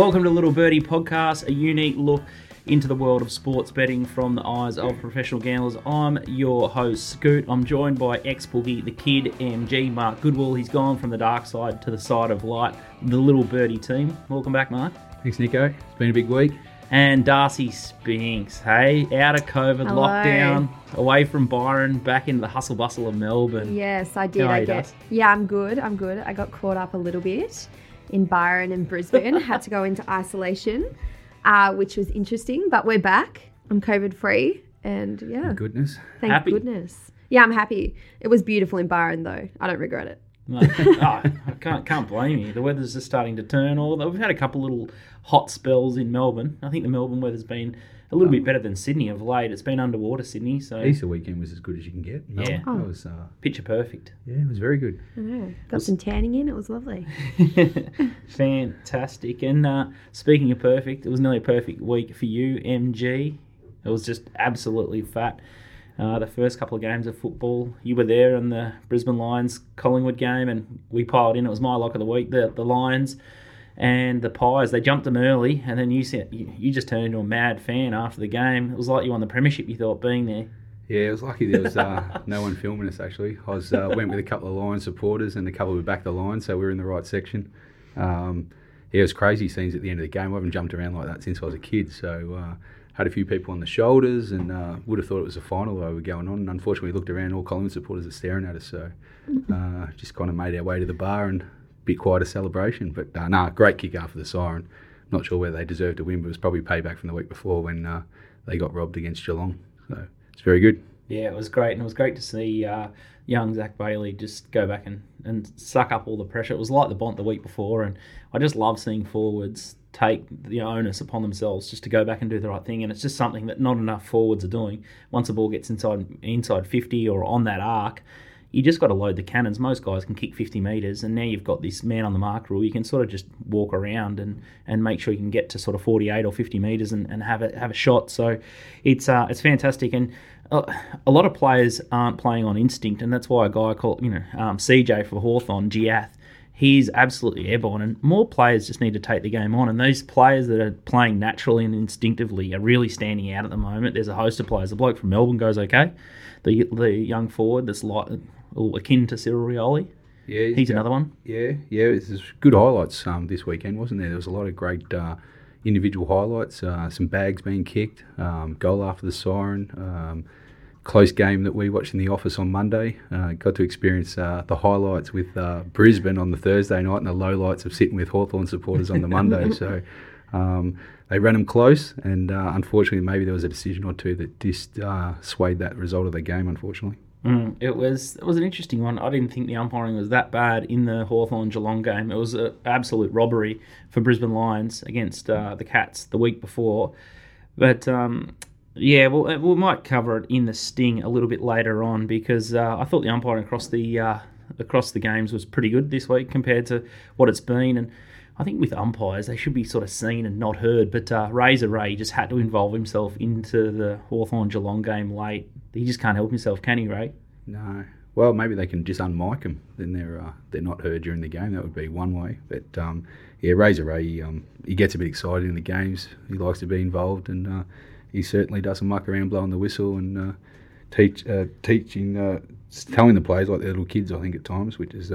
Welcome to Little Birdie Podcast, a unique look into the world of sports betting from the eyes of professional gamblers. I'm your host, Scoot. I'm joined by ex boogie, the kid MG, Mark Goodwill. He's gone from the dark side to the side of light, the Little Birdie team. Welcome back, Mark. Thanks, Nico. It's been a big week. And Darcy Spinks, hey, out of COVID Hello. lockdown, away from Byron, back into the hustle bustle of Melbourne. Yes, I did. How I you, get. Daz? Yeah, I'm good. I'm good. I got caught up a little bit in Byron and Brisbane. Had to go into isolation, uh, which was interesting. But we're back. I'm COVID free, and yeah, Goodness. thank Happy? goodness. Yeah, I'm happy. It was beautiful in Byron, though. I don't regret it. No, oh, I can't can't blame you. The weather's just starting to turn. Although we've had a couple little hot spells in Melbourne. I think the Melbourne weather's been a little bit better than Sydney of late. It's been underwater Sydney, so Easter weekend was as good as you can get. No, Yeah. It was, uh, picture perfect. yeah, it was very good. I know. Got some tanning in. It was lovely. Fantastic. And uh, speaking of perfect, it was nearly a perfect week for you, MG. It was just absolutely fat. Uh, the first couple of games of football, you were there in the Brisbane Lions Collingwood game, and we piled in. It was my lock of the week. The the Lions and the Pies, they jumped them early, and then you said you, just turned into a mad fan after the game. It was like you won the premiership. You thought being there. Yeah, it was lucky there was uh, no one filming us actually. I was uh, went with a couple of Lions supporters and a couple who backed the line, so we were in the right section. Um, yeah, it was crazy scenes at the end of the game. I haven't jumped around like that since I was a kid, so uh, had a few people on the shoulders and uh, would have thought it was a final while we were going on. And unfortunately, we looked around, all Collingwood supporters are staring at us, so uh, just kind of made our way to the bar and bit quite a celebration. But uh, nah, great kick after the siren. Not sure whether they deserved to win, but it was probably payback from the week before when uh, they got robbed against Geelong. So it's very good. Yeah, it was great, and it was great to see uh, young Zac Bailey just go back and, and suck up all the pressure. It was like the Bont the week before, and I just love seeing forwards take the onus upon themselves just to go back and do the right thing. And it's just something that not enough forwards are doing. Once the ball gets inside inside fifty or on that arc, you just got to load the cannons. Most guys can kick 50 metres, and now you've got this man on the mark rule. You can sort of just walk around and, and make sure you can get to sort of 48 or 50 metres and, and have a have a shot. So it's uh, it's fantastic. And uh, a lot of players aren't playing on instinct, and that's why a guy called you know um, CJ for Hawthorn, Jiath, he's absolutely airborne. And more players just need to take the game on. And those players that are playing naturally and instinctively are really standing out at the moment. There's a host of players. The bloke from Melbourne goes okay. The the young forward that's like or akin to Cyril Rioli. Yeah, He's another one. Yeah, yeah, it was good highlights um, this weekend, wasn't there? There was a lot of great uh, individual highlights, uh, some bags being kicked, um, goal after the siren, um, close game that we watched in the office on Monday. Uh, got to experience uh, the highlights with uh, Brisbane on the Thursday night and the lowlights of sitting with Hawthorn supporters on the Monday. so um, they ran them close, and uh, unfortunately, maybe there was a decision or two that just uh, swayed that result of the game, unfortunately. Mm, it was it was an interesting one. I didn't think the umpiring was that bad in the Hawthorn Geelong game. It was an absolute robbery for Brisbane Lions against uh, the Cats the week before. But um, yeah, well, we might cover it in the sting a little bit later on because uh, I thought the umpiring across the uh, across the games was pretty good this week compared to what it's been. And I think with umpires, they should be sort of seen and not heard. But uh, Razor Ray just had to involve himself into the Hawthorn Geelong game late. He just can't help himself, can he, Ray? No. Well, maybe they can just unmic him. Then they're uh, they're not heard during the game. That would be one way. But um, yeah, Razor Ray, he, um, he gets a bit excited in the games. He likes to be involved, and uh, he certainly doesn't muck around blowing the whistle and uh, teach uh, teaching, uh, telling the players like they're little kids. I think at times, which is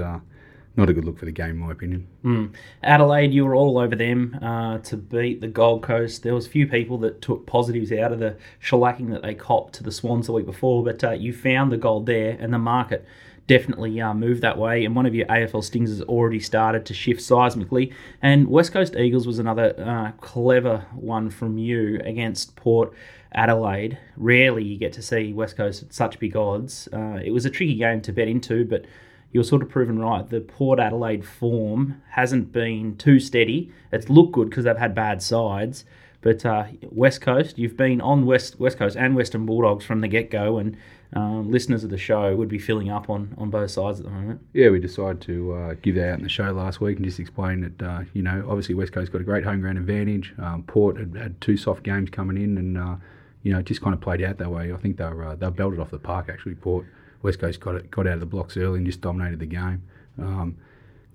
not a good look for the game, in my opinion. Mm. Adelaide, you were all over them uh, to beat the Gold Coast. There was a few people that took positives out of the shellacking that they copped to the Swans the week before, but uh, you found the gold there, and the market definitely uh, moved that way. And one of your AFL stings has already started to shift seismically. And West Coast Eagles was another uh, clever one from you against Port Adelaide. Rarely you get to see West Coast at such big odds. Uh, it was a tricky game to bet into, but you're sort of proven right. The Port Adelaide form hasn't been too steady. It's looked good because they've had bad sides. But uh, West Coast, you've been on West West Coast and Western Bulldogs from the get go, and um, listeners of the show would be filling up on, on both sides at the moment. Yeah, we decided to uh, give that out in the show last week and just explain that, uh, you know, obviously West Coast got a great home ground advantage. Um, Port had had two soft games coming in and, uh, you know, it just kind of played out that way. I think they were, uh, they belted off the park, actually. Port, West Coast got it, got out of the blocks early and just dominated the game. Um,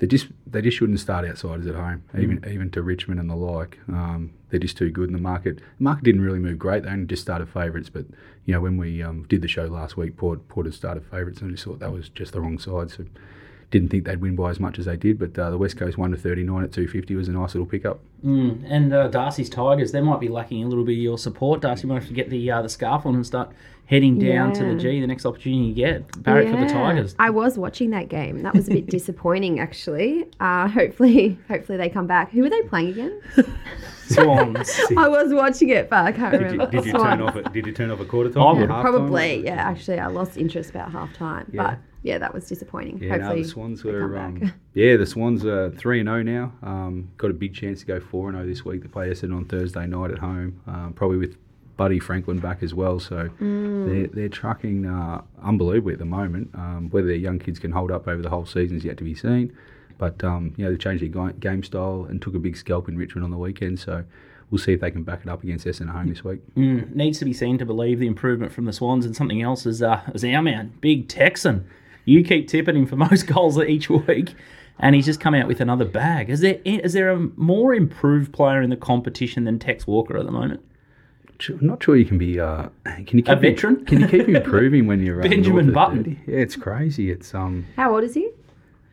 they just they just shouldn't start outsiders at home, even even to Richmond and the like. Um, they're just too good in the market. The market didn't really move great. They only just started favourites, but you know when we um, did the show last week, Port Port had started favourites, and I just thought that was just the wrong side. So didn't think they'd win by as much as they did. But uh, the West Coast one to thirty nine at two fifty was a nice little pickup. Mm. And uh, Darcy's Tigers, they might be lacking a little bit of your support. Darcy might have to get the uh, the scarf on and start heading down to the G the next opportunity you get. Barrack for the Tigers. I was watching that game. That was a bit disappointing, actually. Uh, hopefully, hopefully they come back. Who were they playing again? Swans. I was watching it, but I can't Did you, remember. did you turn off it? Did you turn off a quarter time? I or would. time? Probably, yeah. Actually, I lost interest about half time, Yeah. but yeah, that was disappointing. Yeah, no, Hopefully, the Swans were. Um, yeah, the Swans are three and zero now. Um, got a big chance to go four and zero this week. They play Essendon on Thursday night at home, um, probably with Buddy Franklin back as well. So Mm. they're they're trucking uh, unbelievably at the moment. Um, whether their young kids can hold up over the whole season is yet to be seen. But um, you know, they changed their game style and took a big scalp in Richmond on the weekend. So we'll see if they can back it up against Essendon at home this week. Mm, needs to be seen to believe the improvement from the Swans, and something else is uh, is our man, Big Texan. You keep tipping him for most goals each week, and he's just come out with another bag. Is there is there a more improved player in the competition than Tex Walker at the moment? I'm not sure you can be. Uh, can you keep A veteran? Can you keep improving when you're uh, Benjamin north Button. 30? Yeah, it's crazy. It's um. How old is he?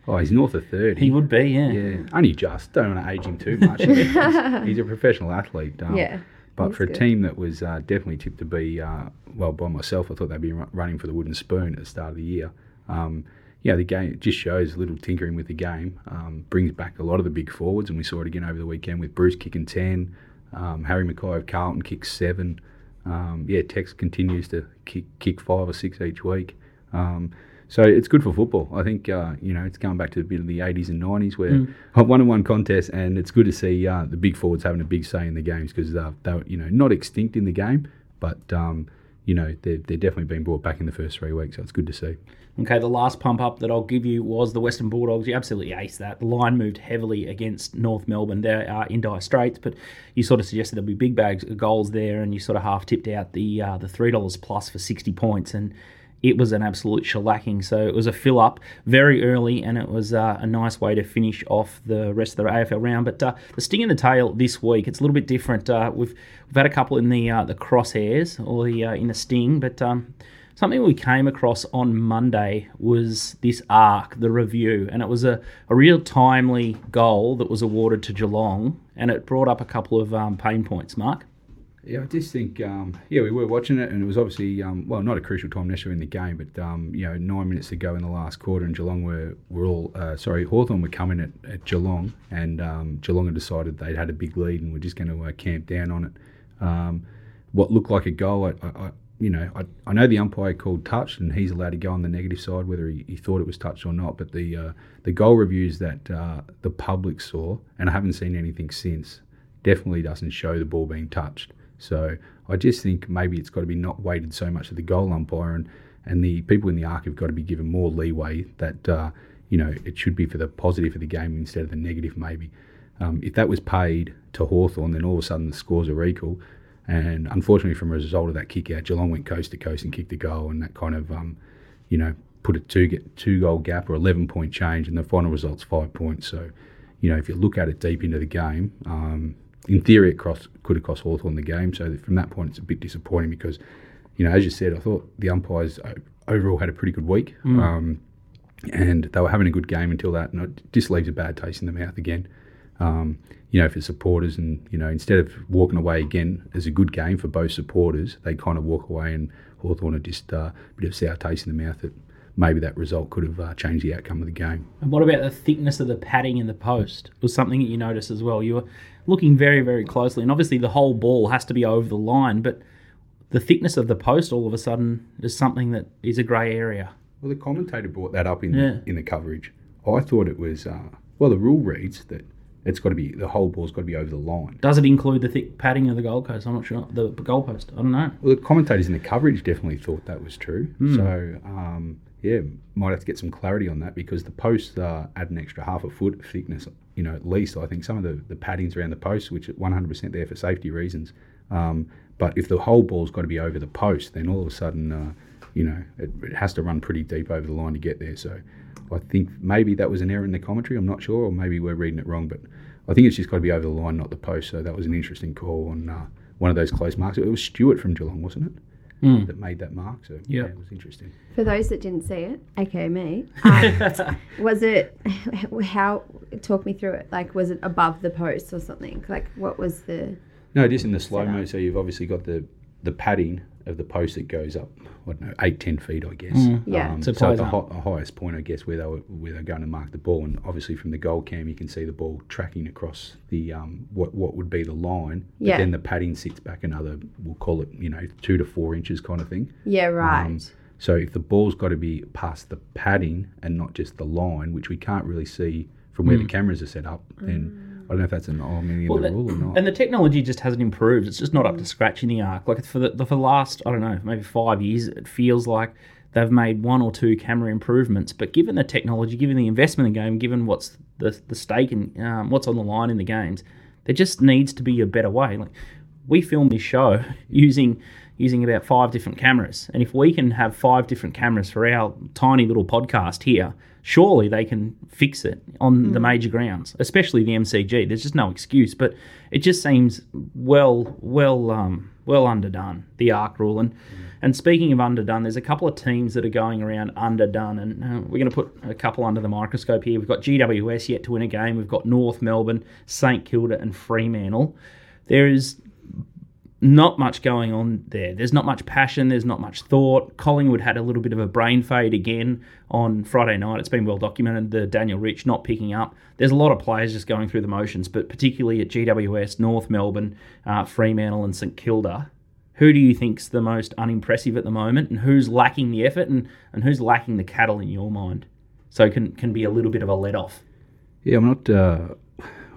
Oh, he's north of thirty. He would be, yeah. Yeah, only just. Don't want to age him too much. he's, he's a professional athlete. Um, Yeah, But he's for a good. team that was uh, definitely tipped to be, uh, well, by myself, I thought they'd be running for the wooden spoon at the start of the year. Um, yeah, the game it just shows a little tinkering with the game. Um, brings back a lot of the big forwards, and we saw it again over the weekend with Bruce kicking 10, um, Harry McKay of Carlton kicks 7. Um, yeah, Tex continues to kick, kick 5 or 6 each week. Um, so it's good for football. I think uh, you know it's going back to a bit of the 80s and 90s where one on one contests, and it's good to see uh, the big forwards having a big say in the games because uh, they're you know not extinct in the game, but um, you know they're, they're definitely being brought back in the first three weeks. So it's good to see. Okay, the last pump up that I'll give you was the Western Bulldogs. You absolutely aced that. The line moved heavily against North Melbourne. They are in dire straits, but you sort of suggested there'll be big bags of goals there, and you sort of half tipped out the uh, the three dollars plus for sixty points, and it was an absolute shellacking. So it was a fill up very early, and it was uh, a nice way to finish off the rest of the AFL round. But uh, the sting in the tail this week, it's a little bit different. Uh, we've we've had a couple in the uh, the crosshairs or the uh, in the sting, but. Um, Something we came across on Monday was this arc, the review, and it was a, a real timely goal that was awarded to Geelong, and it brought up a couple of um, pain points, Mark. Yeah, I just think, um, yeah, we were watching it, and it was obviously, um, well, not a crucial time necessarily in the game, but um, you know, nine minutes to go in the last quarter, and Geelong were were all, uh, sorry, Hawthorn were coming at, at Geelong, and um, Geelong had decided they'd had a big lead, and were just going to uh, camp down on it. Um, what looked like a goal, I, you know, I, I know the umpire called touch, and he's allowed to go on the negative side whether he, he thought it was touched or not. But the uh, the goal reviews that uh, the public saw, and I haven't seen anything since, definitely doesn't show the ball being touched. So I just think maybe it's got to be not weighted so much to the goal umpire, and, and the people in the arc have got to be given more leeway that uh, you know it should be for the positive of the game instead of the negative. Maybe um, if that was paid to Hawthorn, then all of a sudden the scores are equal. And unfortunately, from a result of that kick out, Geelong went coast to coast and kicked a goal, and that kind of, um, you know, put a two get two goal gap or eleven point change, and the final result's five points. So, you know, if you look at it deep into the game, um, in theory, it cross, could have cost Hawthorn the game. So from that point, it's a bit disappointing because, you know, as you said, I thought the umpires overall had a pretty good week, um, and they were having a good game until that, and it just leaves a bad taste in the mouth again um, you know, for supporters, and you know, instead of walking away again as a good game for both supporters, they kind of walk away, and Hawthorn are just uh, a bit of sour taste in the mouth that maybe that result could have uh, changed the outcome of the game. And what about the thickness of the padding in the post? It was something that you noticed as well. You were looking very, very closely, and obviously the whole ball has to be over the line, but the thickness of the post all of a sudden is something that is a grey area. Well, the commentator brought that up in Yeah. in the coverage. I thought it was uh, well, the rule reads that it's got to be the whole ball's got to be over the line. Does it include the thick padding of the Coast? I'm not sure. The goalpost. I don't know. Well, the commentators in the coverage definitely thought that was true. So, um, yeah, might have to get some clarity on that because the posts uh, add an extra half a foot thickness, you know, at least. I think some of the, the paddings around the post, which are 100% there for safety reasons. Um, but if the whole ball's got to be over the post, then all of a sudden, uh, you know, it, it has to run pretty deep over the line to get there. So I think maybe that was an error in the commentary. I'm not sure, or maybe we're reading it wrong. But I think it's just got to be over the line, not the post. So that was an interesting call on uh, one of those close marks. It was Stewart from Geelong, wasn't it? Mm. That made that mark. So Yeah. yeah, it was interesting. For those that didn't see it, aka me, um, was it how? Talk me through it. Like, was it above the post or something? Like, what was the? No, just in the slow Set mo. So you've obviously got the the padding of the post that goes up. I don't know, eight, ten feet, I guess. Mm. Yeah. Um, So so, it at the, plays hi- the highest point, I guess, where they were where they're going to mark the ball, and obviously from the goal cam, you can see the ball tracking across the um, what what would be the line. But Yeah. then the padding sits back another, we'll call it, you know, two to four inches kind of thing. Yeah, right. Um, so if the ball's got to be past the padding and not just the line, which we can't really see from where the cameras are set up, then I don't know if that's an in Well, rule or not. And the technology just hasn't improved. It's just not up to scratch in the arc. Like for the, for the last, I don't know, maybe five years, it feels like they've made one or two camera improvements. But given the technology, given the investment in the game, given what's the the stake and um, what's on the line in the games, there just needs to be a better way. Like we filmed this show using using about five different cameras, and if we can have five different cameras for our tiny little podcast here, surely they can fix it on the major grounds, especially the MCG. There's just no excuse, but it just seems well, well, um, well underdone the arc rule. And and speaking of underdone, there's a couple of teams that are going around underdone, and uh, we're going to put a couple under the microscope here. We've got GWS yet to win a game. We've got North Melbourne, St Kilda, and Fremantle. There is not much going on there. There's not much passion. There's not much thought. Collingwood had a little bit of a brain fade again on Friday night. It's been well documented. The Daniel Rich not picking up. There's a lot of players just going through the motions, but particularly at GWS, North Melbourne, uh, Fremantle, and St Kilda. Who do you think's the most unimpressive at the moment, and who's lacking the effort, and, and who's lacking the cattle in your mind? So can can be a little bit of a let off. Yeah, I'm not. Uh,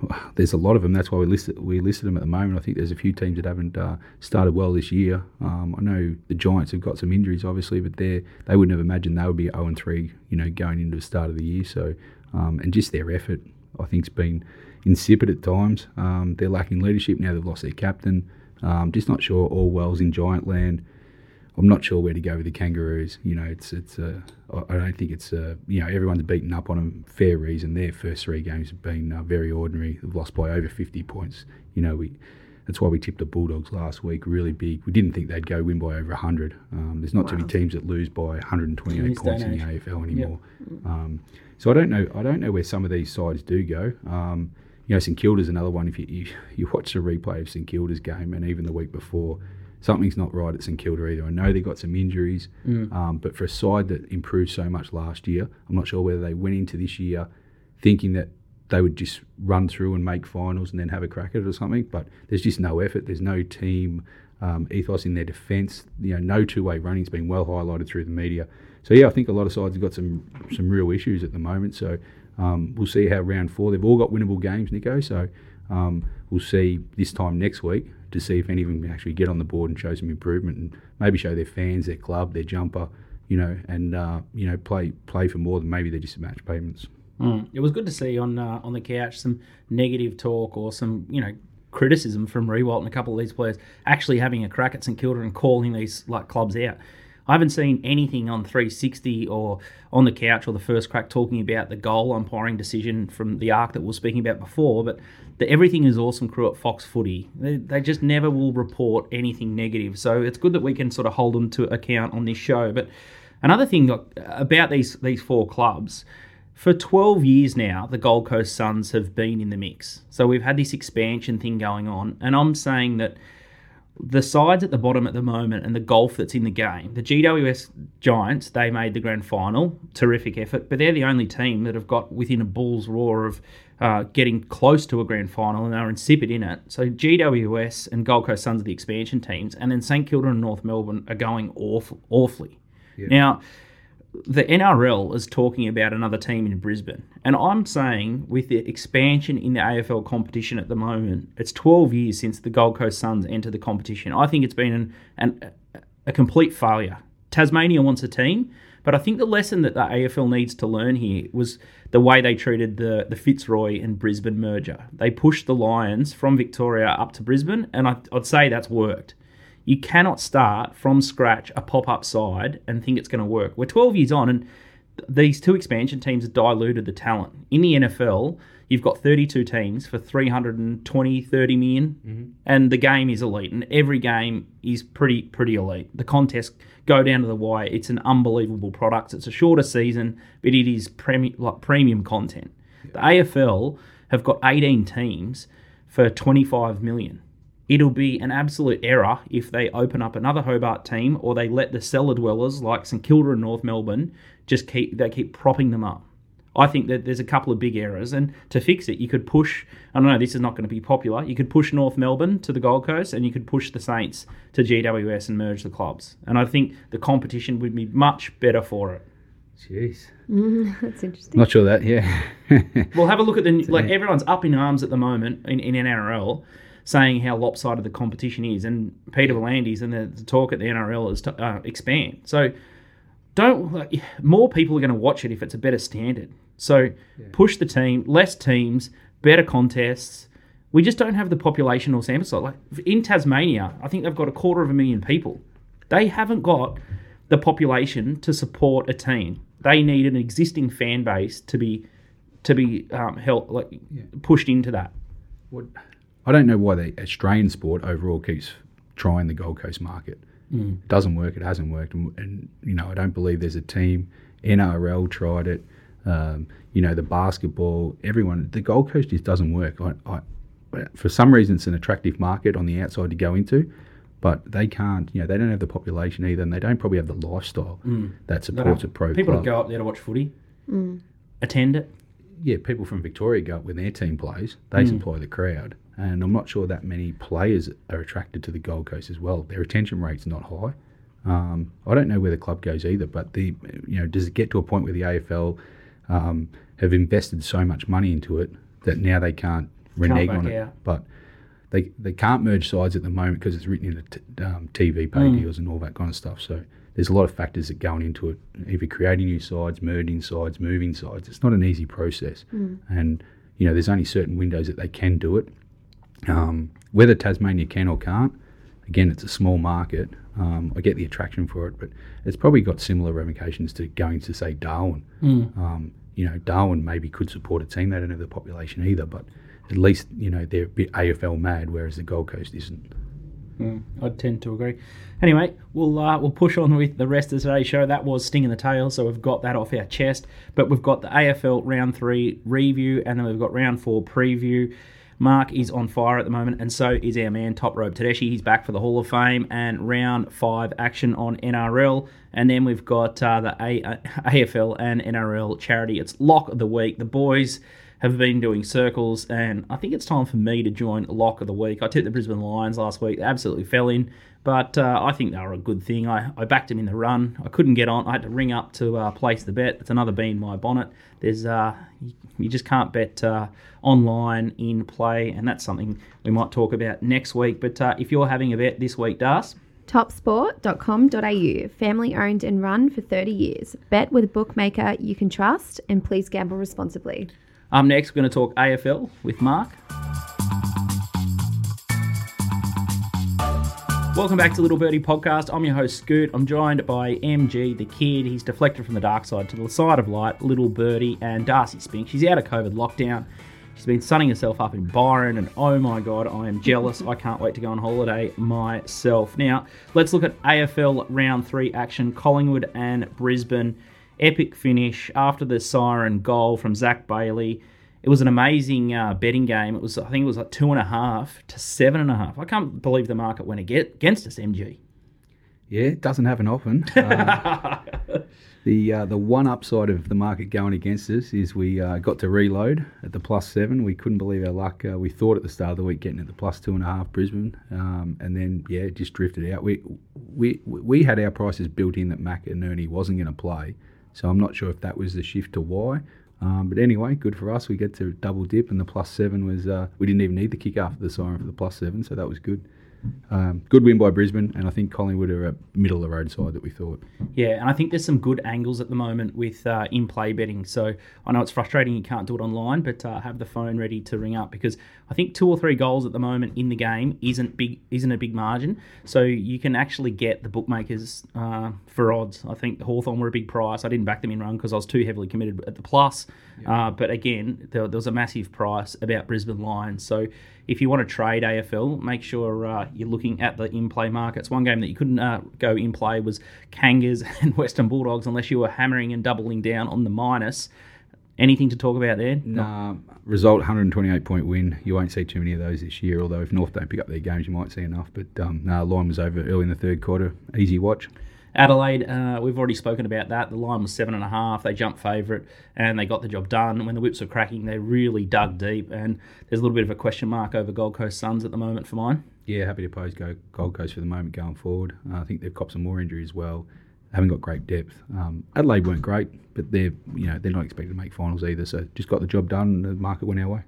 there's a lot of them. That's why we listed we listed them at the moment. I think there's a few teams that haven't uh, started well this year. Um, I know the Giants have got some injuries, obviously, but they they wouldn't have imagined they would be 0 and 3, you know, going into the start of the year. So, um, and just their effort, I think, has been insipid at times. Um, they're lacking leadership now. They've lost their captain. Um, just not sure all wells in Giant land. I'm not sure where to go with the Kangaroos. You know, it's it's. Uh, I I don't think it's. Uh, you know, everyone's beaten up on them. Fair reason. Their first three games have been uh, very ordinary. They've lost by over 50 points. You know, we. That's why we tipped the Bulldogs last week. Really big. We didn't think they'd go win by over 100. Um, there's not too many teams that lose by 128 In points in the. AFL anymore. Um, so I don't know. I don't know where some of these sides do go. Um, you know, St Kilda's another one. If you, you you watch the replay of St Kilda's game and even the week before, something's not right at St Kilda either. I know they got some injuries, um, but for a side that improved so much last year, I'm not sure whether they went into this year thinking that they would just run through and make finals and then have a crack at it or something. But there's just no effort. There's no team um, ethos in their defence. You know, no two-way running's been well highlighted through the media. So yeah, I think a lot of sides have got some some real issues at the moment. So um, we'll see how round four. They've all got winnable games, Nico. So um, we'll see this time next week to see if any of them can actually get on the board and show some improvement and maybe show their fans, their club, their jumper, you know, and uh, you know play play for more than maybe they're just match payments. Mm. It was good to see on uh, on the couch some negative talk or some you know criticism from Riewoldt and a couple of these players actually having a crack at St Kilda and calling these like clubs out. I haven't seen anything on 360 or on the couch or the first crack talking about the goal umpiring decision from the arc that we were speaking about before, but the Everything is Awesome crew at Fox Footy, they, they just never will report anything negative. So it's good that we can sort of hold them to account on this show. But another thing uh, about these these four clubs, for 12 years now, the Gold Coast Suns have been in the mix. So we've had this expansion thing going on, and I'm saying that the sides at the bottom at the moment and the golf that's in the game, the GWS Giants, they made the grand final, terrific effort, but they're the only team that have got within a bull's roar of uh, getting close to a grand final, and they're insipid in it. So GWS and Gold Coast Suns are the expansion teams, and then St Kilda and North Melbourne are going awful, awfully. Now, the NRL is talking about another team in Brisbane. And I'm saying with the expansion in the AFL competition at the moment, it's 12 years since the Gold Coast Suns entered the competition. I think it's been an, an, a complete failure. Tasmania wants a team, but I think the lesson that the AFL needs to learn here was the way they treated the, the Fitzroy and Brisbane merger. They pushed the Lions from Victoria up to Brisbane, and I, I'd say that's worked. You cannot start from scratch a pop up side and think it's going to work. We're 12 years on, and these two expansion teams have diluted the talent. In the NFL, you've got 32 teams for 320, 30 million, mm-hmm. and the game is elite, and every game is pretty, pretty elite. The contests go down to the wire. It's an unbelievable product. It's a shorter season, but it is premi- like premium content. The AFL have got 18 teams for 25 million. It'll be an absolute error if they open up another Hobart team or they let the cellar dwellers like St Kilda and North Melbourne just keep they keep propping them up. I think that there's a couple of big errors, and to fix it, you could push. I don't know. This is not going to be popular. You could push North Melbourne to the Gold Coast, and you could push the Saints to GWS and merge the clubs. And I think the competition would be much better for it. Jeez. That's interesting. Not sure that, yeah. Well, have a look at the like everyone's up in arms at the moment in, in NRL, saying how lopsided the competition is, and Peter V'landys and the, the talk at the NRL is to uh, expand. So don't like, more people are going to watch it if it's a better standard. So push the team, less teams, better contests. We just don't have the population or sample size. Like in Tasmania, I think they've got a quarter of a million people. They haven't got the population to support a team. They need an existing fan base to be to be um, held like pushed into that. What, I don't know why the Australian sport overall keeps trying the Gold Coast market. It doesn't work. It hasn't worked, and, and you know I don't believe there's a team. NRL tried it. Um, you know the basketball. Everyone. The Gold Coast just doesn't work. I, I, for some reason, it's an attractive market on the outside to go into, but they can't. You know they don't have the population either, and they don't probably have the lifestyle mm. that supports a pro People club. go up there to watch footy, mm. attend it. yeah, people from Victoria go up when their team plays. They supply the crowd, and I'm not sure that many players are attracted to the Gold Coast as well. Their retention rate's not high. Um, I don't know where the club goes either, but the you know does it get to a point where the AFL um, have invested so much money into it that now they can't renege back on it? out. But they they can't merge sides at the moment because it's written into t- um, TV pay deals and all that kind of stuff. So there's a lot of factors that go into it. Either creating new sides, merging sides, moving sides. It's not an easy process, and you know there's only certain windows that they can do it. Um, whether Tasmania can or can't, again, it's a small market. Um, I get the attraction for it, but it's probably got similar ramifications to going to say Darwin. Um, you know, Darwin maybe could support a team. They don't have the population either, but at least you know they're a bit AFL mad, whereas the Gold Coast isn't. I'd tend to agree. Anyway, we'll uh, we'll push on with the rest of today's show. That was Sting in the Tail, so we've got that off our chest. But we've got the AFL round three review, and then we've got round four preview. Mark is on fire at the moment, and so is our man Top Rope Tedeschi. He's back for the Hall of Fame and round five action on NRL. And then we've got uh, the A- AFL and NRL charity. It's Lock of the Week. The boys have been doing circles, and I think it's time for me to join Lock of the Week. I tipped the Brisbane Lions last week. They absolutely fell in, but uh, I think they were a good thing. I, I backed them in the run. I couldn't get on. I had to ring up to uh, place the bet. It's another bee in my bonnet. There's uh, you, you just can't bet uh, online in play, and that's something we might talk about next week. But uh, if you're having a bet this week, Das, Topsport.com.au, family owned and run for 30 years. Bet with a bookmaker you can trust and please gamble responsibly. Up next, we're going to talk AFL with Mark. Welcome back to Little Birdie Podcast. I'm your host, Scoot. I'm joined by MG, the kid. He's deflected from the dark side to the side of light, Little Birdie, and Darcy Spink. She's out of COVID lockdown. She's been sunning herself up in Byron, and oh my god, I am jealous. I can't wait to go on holiday myself. Now, let's look at AFL round three action Collingwood and Brisbane. Epic finish after the siren goal from Zac Bailey. It was an amazing uh, betting game. It was, I think, it was like two and a half to seven and a half. I can't believe the market went against us, MG. Yeah, it doesn't happen often. Uh, the uh, the one upside of the market going against us is we uh, got to reload at the plus seven. We couldn't believe our luck. Uh, we thought at the start of the week getting at the plus two and a half Brisbane, um, and then yeah, it just drifted out. We we we had our prices built in that McInerney wasn't going to play, so I'm not sure if that was the shift to why. Um, but anyway, good for us. We get to double dip, and the plus seven was uh, we didn't even need the kick after the siren for the plus seven, so that was good. um, good win by Brisbane, and I think Collingwood are a middle of the road side that we thought. Yeah, and I think there's some good angles at the moment with uh, in play betting. So I know it's frustrating you can't do it online, but uh, have the phone ready to ring up because I think two or three goals at the moment in the game isn't big, isn't a big margin. So you can actually get the bookmakers uh, for odds. I think Hawthorn were a big price. I didn't back them in run because I was too heavily committed at the plus. Uh, but again, there, there was a massive price about Brisbane Lions. So if you want to trade AFL, make sure uh, you're looking at the in-play markets. One game that you couldn't uh, go in play was Kangas and Western Bulldogs unless you were hammering and doubling down on the minus. Anything to talk about there? Nah, result 128 point win. You won't see too many of those this year. Although if North don't pick up their games, you might see enough. But um, no, line was over early in the third quarter. Easy watch. Adelaide, uh, we've already spoken about that. The line was seven and a half. They jumped favourite and they got the job done. When the whips were cracking, they really dug deep. And there's a little bit of a question mark over Gold Coast Suns at the moment for mine. Yeah, happy to pose Gold Coast for the moment going forward. Uh, I think they've copped some more injury as well. Haven't got great depth. Um, Adelaide weren't great, but they're you know they're not expected to make finals either. So just got the job done. and The market went our way.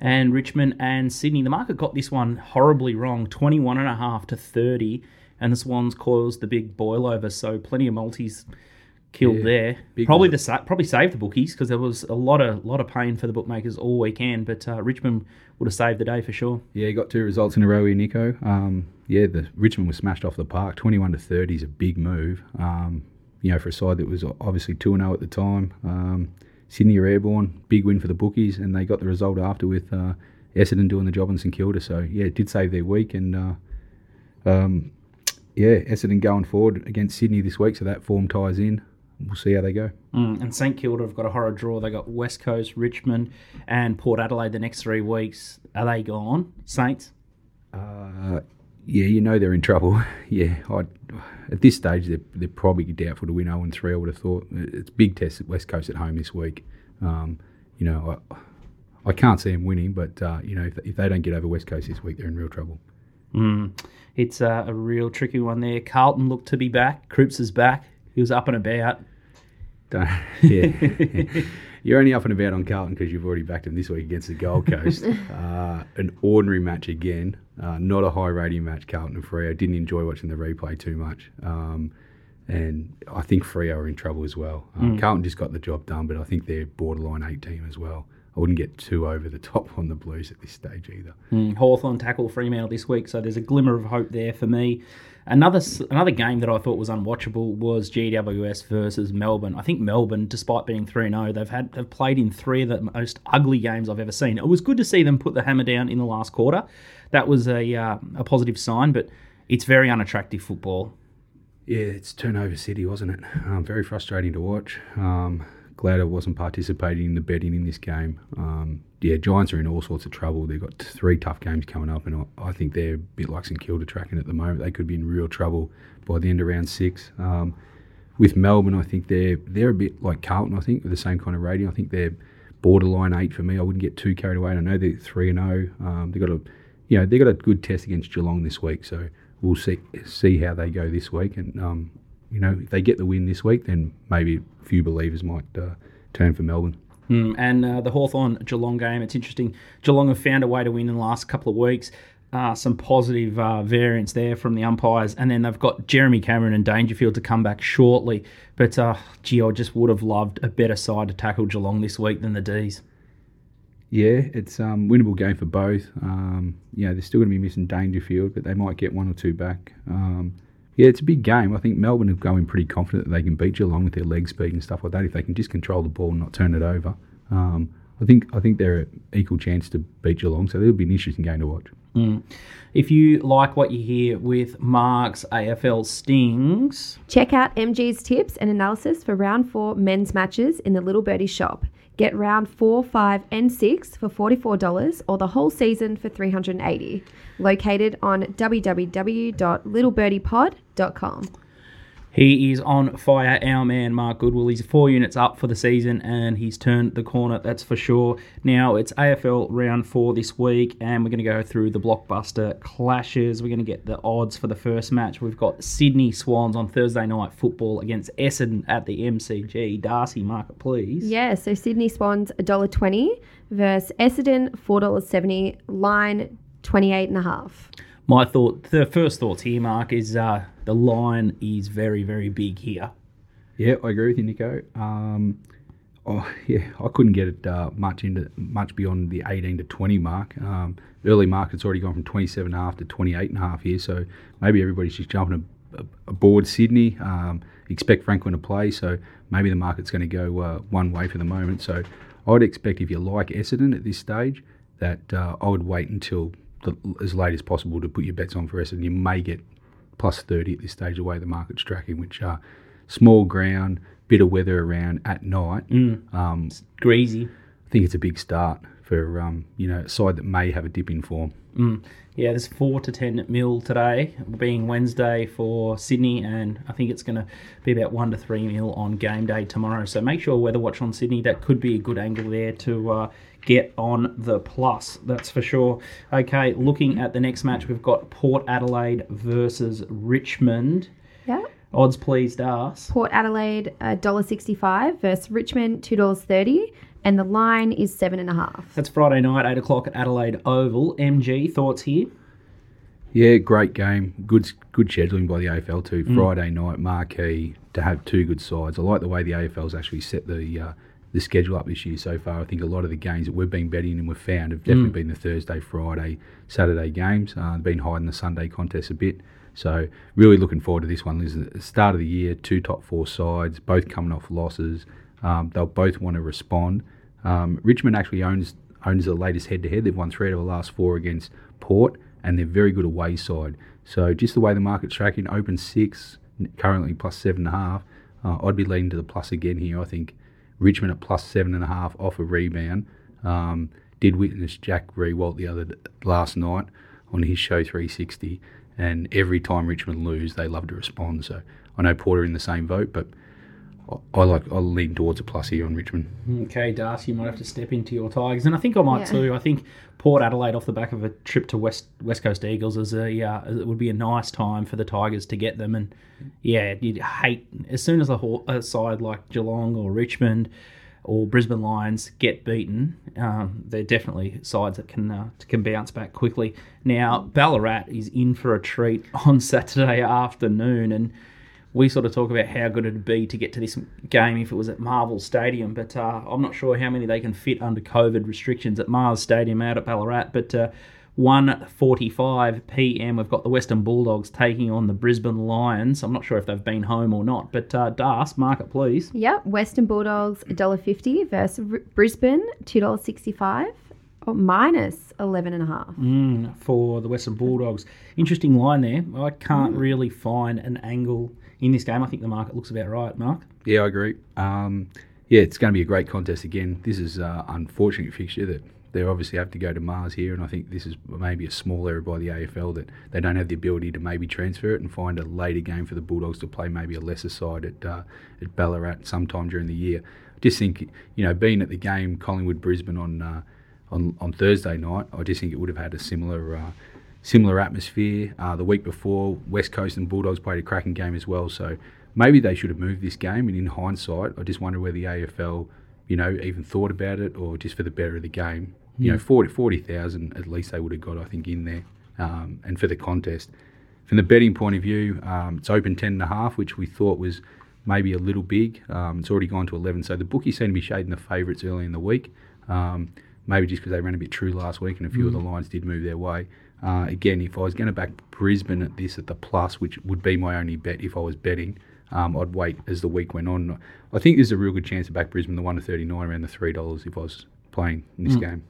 And Richmond and Sydney, the market got this one horribly wrong, 21 and a half to 30 and the Swans caused the big boil over. So plenty of multis killed Yeah, there. Probably one. the probably saved the bookies because there was a lot of lot of pain for the bookmakers all weekend. But uh, Richmond would have saved the day for sure. Yeah, he got two results in a row here, Nico. Um, yeah, the Richmond was smashed off the park. Twenty-one to thirty is a big move. Um, you know, for a side that was obviously two and zero at the time. Um, Sydney are airborne, big win for the bookies, and they got the result after with uh, Essendon doing the job on St Kilda. So yeah, it did save their week, and uh, um, yeah, Essendon going forward against Sydney this week, so that form ties in. We'll see how they go. Mm, and St Kilda have got a horror draw. They got West Coast, Richmond, and Port Adelaide the next three weeks. Are they gone? Saints. Uh, yeah, you know they're in trouble. yeah, I, at this stage they're, they're probably doubtful to win 0 and 3. I would have thought it's a big test at West Coast at home this week. Um, you know, I, I can't see them winning, but uh, you know if, if they don't get over West Coast this week, they're in real trouble. Mm. It's uh, a real tricky one there. Carlton looked to be back. Cripps is back. He was up and about. Don't, yeah, you're only up and about on Carlton because you've already backed them this week against the Gold Coast. uh, an ordinary match again, uh, not a high rating match. Carlton and Freo didn't enjoy watching the replay too much, um, and I think Freo are in trouble as well. Um, Carlton just got the job done, but I think they're borderline eight team as well. I wouldn't get too over the top on the Blues at this stage either. Mm, Hawthorn tackle Fremantle this week, so there's a glimmer of hope there for me. Another another game that I thought was unwatchable was GWS versus Melbourne. I think Melbourne, despite being 3-0, they've had they've played in three of the most ugly games I've ever seen. It was good to see them put the hammer down in the last quarter. That was a uh, a positive sign, but it's very unattractive football. Yeah, it's turnover city, wasn't it? Um, very frustrating to watch. Um, glad I wasn't participating in the betting in this game. Um, yeah, Giants are in all sorts of trouble. They've got three tough games coming up, and I, think they're a bit like St Kilda tracking at the moment. They could be in real trouble by the end of round six. Um, with Melbourne, I think they're they're a bit like Carlton. I think with the same kind of rating. I think they're borderline eight for me. I wouldn't get too carried away. I know they're three and zero. Um, they got a you know they got a good test against Geelong this week, so we'll see see how they go this week. And um, you know if they get the win this week, then maybe a few believers might uh, turn for Melbourne. Mm, and uh, the Hawthorn Geelong game, it's interesting. Geelong have found a way to win in the last couple of weeks. Uh, some positive uh, variance there from the umpires, and then they've got Jeremy Cameron and Dangerfield to come back shortly. But uh, gee, I just would have loved a better side to tackle Geelong this week than the D's. Yeah, it's um, winnable game for both. Um, you know, they're still going to be missing Dangerfield, but they might get one or two back. Um, yeah, it's a big game. I think Melbourne are going pretty confident that they can beat Geelong with their leg speed and stuff like that. If they can just control the ball and not turn it over, um, I think I think they're an equal chance to beat Geelong. So it'll be an interesting game to watch. Mm. If you like what you hear with Mark's AFL Stings, Check out MG's tips and analysis for round four men's matches in the Little Birdie shop. Get round four, five, and six for $44 or the whole season for $380. Located on www.littlebirdie.pod.com. He is on fire, our man Mark Goodwill. He's four units up for the season and he's turned the corner, that's for sure. Now it's AFL round four this week, and we're going to go through the blockbuster clashes. We're going to get the odds for the first match. We've got Sydney Swans on Thursday night football against Essendon at the MCG. Darcy, market, please. Yeah, so Sydney Swans $1.20 versus Essendon $4.70, line 28 and a half. My thought, the first thoughts here, Mark, is uh, the line is very, very big here. Yeah, I agree with you, Nico. Um, oh, yeah, I couldn't get it uh, much into much beyond the 18 to 20 mark. Um, early market's already gone from 27 and a half to 28 and a half here, so maybe everybody's just jumping aboard Sydney. Um, expect Franklin to play, so maybe the market's going to go uh, one way for the moment. So I'd expect if you like Essendon at this stage, that uh, I would wait until the, as late as possible to put your bets on for Essendon. You may get plus 30 at this stage, the way the market's tracking, which are small ground, bit of weather around at night. Um, Greasy. I think it's a big start for um, you know a side that may have a dip in form. Mm. Yeah, there's four to ten mil today, being Wednesday for Sydney, and I think it's going to be about one to three mil on game day tomorrow. So make sure weather watch on Sydney. That could be a good angle there to uh, get on the plus. That's for sure. Okay, looking at the next match, we've got Port Adelaide versus Richmond. Yeah. Odds please, Das. Port Adelaide $1.65 versus Richmond $2.30 and the line is seven and a half. That's Friday night, eight o'clock at Adelaide Oval. MG thoughts here. Yeah, great game. Good good scheduling by the AFL too. Friday night marquee to have two good sides. I like the way the AFL's actually set the uh, the schedule up this year so far. I think a lot of the games that we've been betting and we've found have definitely been the Thursday, Friday, Saturday games. Uh, been hiding the Sunday contest a bit. So really looking forward to this one. This is the start of the year, two top four sides, both coming off losses. Um, they'll both want to respond. Um, Richmond actually owns owns the latest head to head. They've won three out of the last four against Port, and they're very good away side. So just the way the market's tracking, open six, currently plus seven and a half. Uh, I'd be leaning to the plus again here. I think Richmond at plus seven and a half off a rebound. Um, did witness Jack Riewoldt the other last night on his show 360, and every time Richmond lose, they love to respond. So I know Porter in the same vote, but I, I like I lean towards a plus here on Richmond. Okay, Darcy, you might have to step into your Tigers, and I think I might Yeah. too. I think Port Adelaide off the back of a trip to West West Coast Eagles is a uh, it would be a nice time for the Tigers to get them, and yeah, you'd hate as soon as a, ho- a side like Geelong or Richmond or Brisbane Lions get beaten. Um, they're definitely sides that can uh, can bounce back quickly. Now Ballarat is in for a treat on Saturday afternoon, and we sort of talk about how good it'd be to get to this game if it was at Marvel Stadium, but uh, I'm not sure how many they can fit under COVID restrictions at Mars Stadium out at Ballarat. But uh, 1:45 p.m. we've got the Western Bulldogs taking on the Brisbane Lions. I'm not sure if they've been home or not, but uh, Das, mark it please. Yep, Western Bulldogs $1.50 versus R- Brisbane $2.65 or minus 11 and a half. Mm, for the Western Bulldogs. Interesting line there. I can't really find an angle in this game. I think the market looks about right, Mark. Yeah, I agree. Um, yeah, it's going to be a great contest again. This is uh, unfortunate fixture that they obviously have to go to Mars here, and I think this is maybe a small error by the AFL that they don't have the ability to maybe transfer it and find a later game for the Bulldogs to play maybe a lesser side at uh, at Ballarat sometime during the year. Just think you know being at the game Collingwood Brisbane on uh, on on Thursday night, I just think it would have had a similar. Uh, Similar atmosphere. Uh, the week before, West Coast and Bulldogs played a cracking game as well. So maybe they should have moved this game. And in hindsight, I just wonder whether the AFL, you know, even thought about it or just for the better of the game. You know, 40 40,000 at least they would have got, I think, in there. Um, and for the contest. From the betting point of view, um, it's open 10 and a half, which we thought was maybe a little big. Um, it's already gone to 11. So the bookies seem to be shading the favourites early in the week. Um, maybe just because they ran a bit true last week and a few of the lines did move their way. Uh, again, if I was going to back Brisbane at this at the plus, which would be my only bet if I was betting, um, I'd wait as the week went on. I think there's a real good chance to back Brisbane the one to thirty nine around the three dollars if I was playing in this game.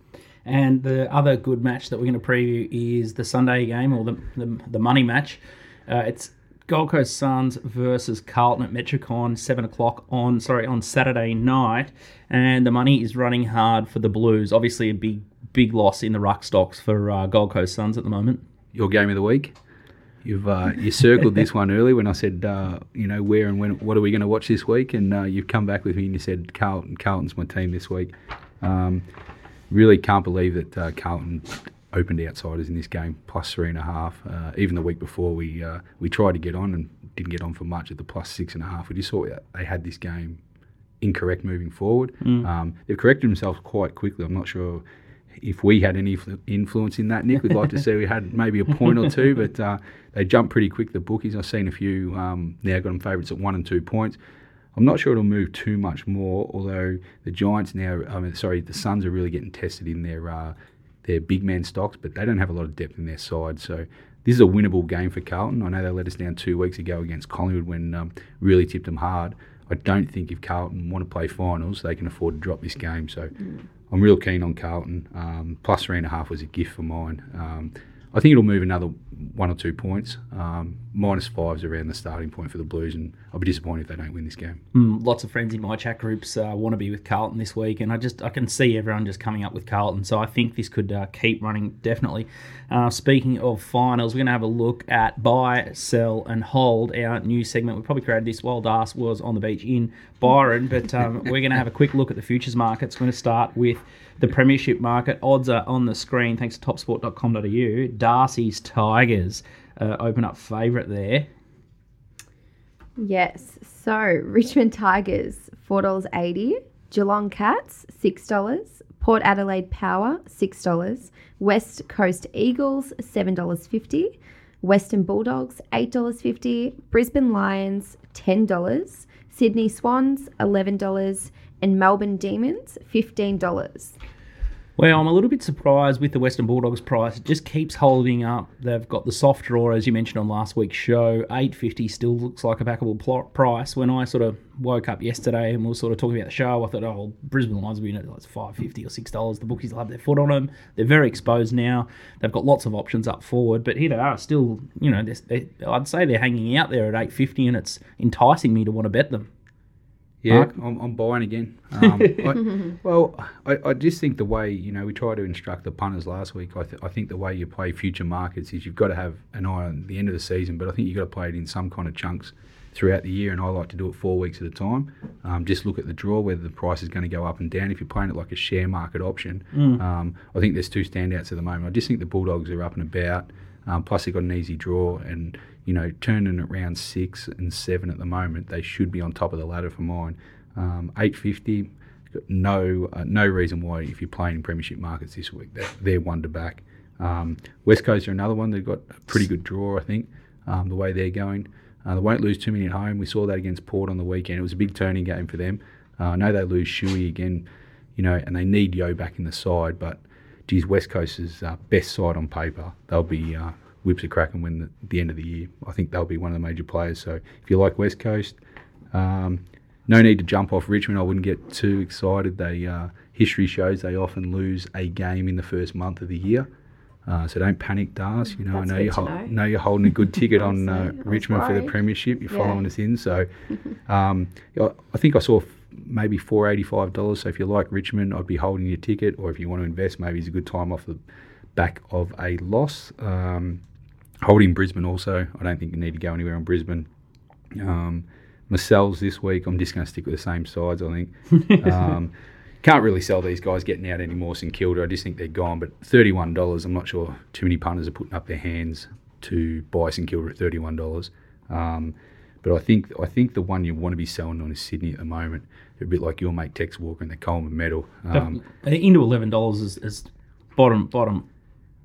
And the other good match that we're going to preview is the Sunday game or the the, the money match. Uh, it's Gold Coast Suns versus Carlton at Metricon, seven o'clock on sorry on Saturday night, and the money is running hard for the Blues. Obviously, a big big loss in the ruck stocks for uh, Gold Coast Suns at the moment. Your game of the week. You've uh, you circled this one early when I said uh, you know where and when what are we going to watch this week, and uh, you've come back with me and you said Carlton. Carlton's my team this week. Um, really can't believe that uh, Carlton opened outsiders in this game, plus three and a half. Uh, even the week before, we uh, we tried to get on and didn't get on for much at the plus six and a half. We just saw they had this game incorrect moving forward. Um, they've corrected themselves quite quickly. I'm not sure if we had any influ- influence in that, Nick, we'd like to say we had maybe a point or two, but uh, they jump pretty quick, the bookies. I've seen a few um, now got them favourites at one and two points. I'm not sure it'll move too much more, although the Giants now, I mean, sorry, the Suns are really getting tested in their uh, their big man stocks, but they don't have a lot of depth in their side. So this is a winnable game for Carlton. I know they let us down two weeks ago against Collingwood when um, really tipped them hard. I don't think if Carlton want to play finals, they can afford to drop this game. So mm. I'm real keen on Carlton. Um, plus three and a half was a gift for mine. Um, I think it'll move another one or two points. Um, minus fives around the starting point for the Blues, and I'll be disappointed if they don't win this game. Mm, lots of friends in my chat groups uh, want to be with Carlton this week, and I just I can see everyone just coming up with Carlton. So I think this could uh, keep running definitely. Uh, speaking of finals, we're going to have a look at buy, sell, and hold. Our new segment. We probably created this while Das was on the beach in Byron, but um, we're going to have a quick look at the futures markets. We're going to start with the Premiership market. Odds are on the screen thanks to topsport.com.au. Darcy's Tigers uh, open up favourite there. Yes. So Richmond Tigers, $4.80. Geelong Cats, $6. Port Adelaide Power, $6. West Coast Eagles, $7.50. Western Bulldogs, $8.50. Brisbane Lions, $10. Sydney Swans, $11. And Melbourne Demons, $15. Well, I'm a little bit surprised with the Western Bulldogs price. It just keeps holding up. They've got the soft draw, as you mentioned on last week's show. 850 still looks like a backable price. When I sort of woke up yesterday and we were sort of talking about the show, I thought, oh, Brisbane Lions will be at like 550 or $6. The bookies will have their foot on them. They're very exposed now. They've got lots of options up forward, but here they are still, you know, they're, I'd say they're hanging out there at 850 and it's enticing me to want to bet them. Yeah, I'm, I'm, buying again. Um, I, well, I, I, just think the way you know we tried to instruct the punters last week. I, th- I, think the way you play future markets is you've got to have an eye on the end of the season, but I think you've got to play it in some kind of chunks throughout the year. And I like to do it four weeks at a time. Um, just look at the draw, whether the price is going to go up and down. If you're playing it like a share market option, mm. um, I think there's two standouts at the moment. I just think the Bulldogs are up and about. Um, plus, they've got an easy draw and you know, turning at around six and seven at the moment, they should be on top of the ladder for mine. Um, 850, no uh, no reason why if you're playing in premiership markets this week, they're, they're one to back. Um, West Coast are another one. They've got a pretty good draw, I think, um, the way they're going. Uh, they won't lose too many at home. We saw that against Port on the weekend. It was a big turning game for them. Uh, I know they lose Shuey again, you know, and they need Yeo back in the side, but geez, West Coast's uh, best side on paper. They'll be uh, whips a crack and win the, the, end of the year. I think they'll be one of the major players. So if you like West Coast, um, no need to jump off Richmond. I wouldn't get too excited. They uh, history shows they often lose a game in the first month of the year. Uh, so don't panic, Das. You know, That's I know you know. know you're holding a good ticket on uh, Richmond for the premiership. You're yeah. following us in, so um, I think I saw maybe four eighty five dollars. So if you like Richmond, I'd be holding your ticket, or if you want to invest, maybe it's a good time off the back of a loss. Um, holding Brisbane also. I don't think you need to go anywhere on Brisbane. Um, myself this week, I'm just going to stick with the same sides. I think. Um, can't really sell these guys getting out anymore. St Kilda, I just think they're gone. But thirty-one dollars, I'm not sure too many punters are putting up their hands to buy St Kilda at thirty-one dollars. Um, but I think I think the one you want to be selling on is Sydney at the moment. a bit like your mate Tex Walker and the Coleman medal. Um, into eleven dollars is, is, bottom bottom,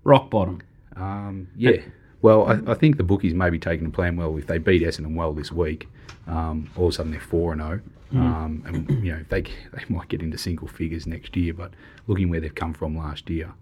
rock bottom. Um, yeah. Well, I, I, think the bookies may be taking a plan well if they beat Essendon well this week. Um, all of a sudden they're four and zero, oh. mm. um, and you know they they might get into single figures next year. But looking where they've come from last year,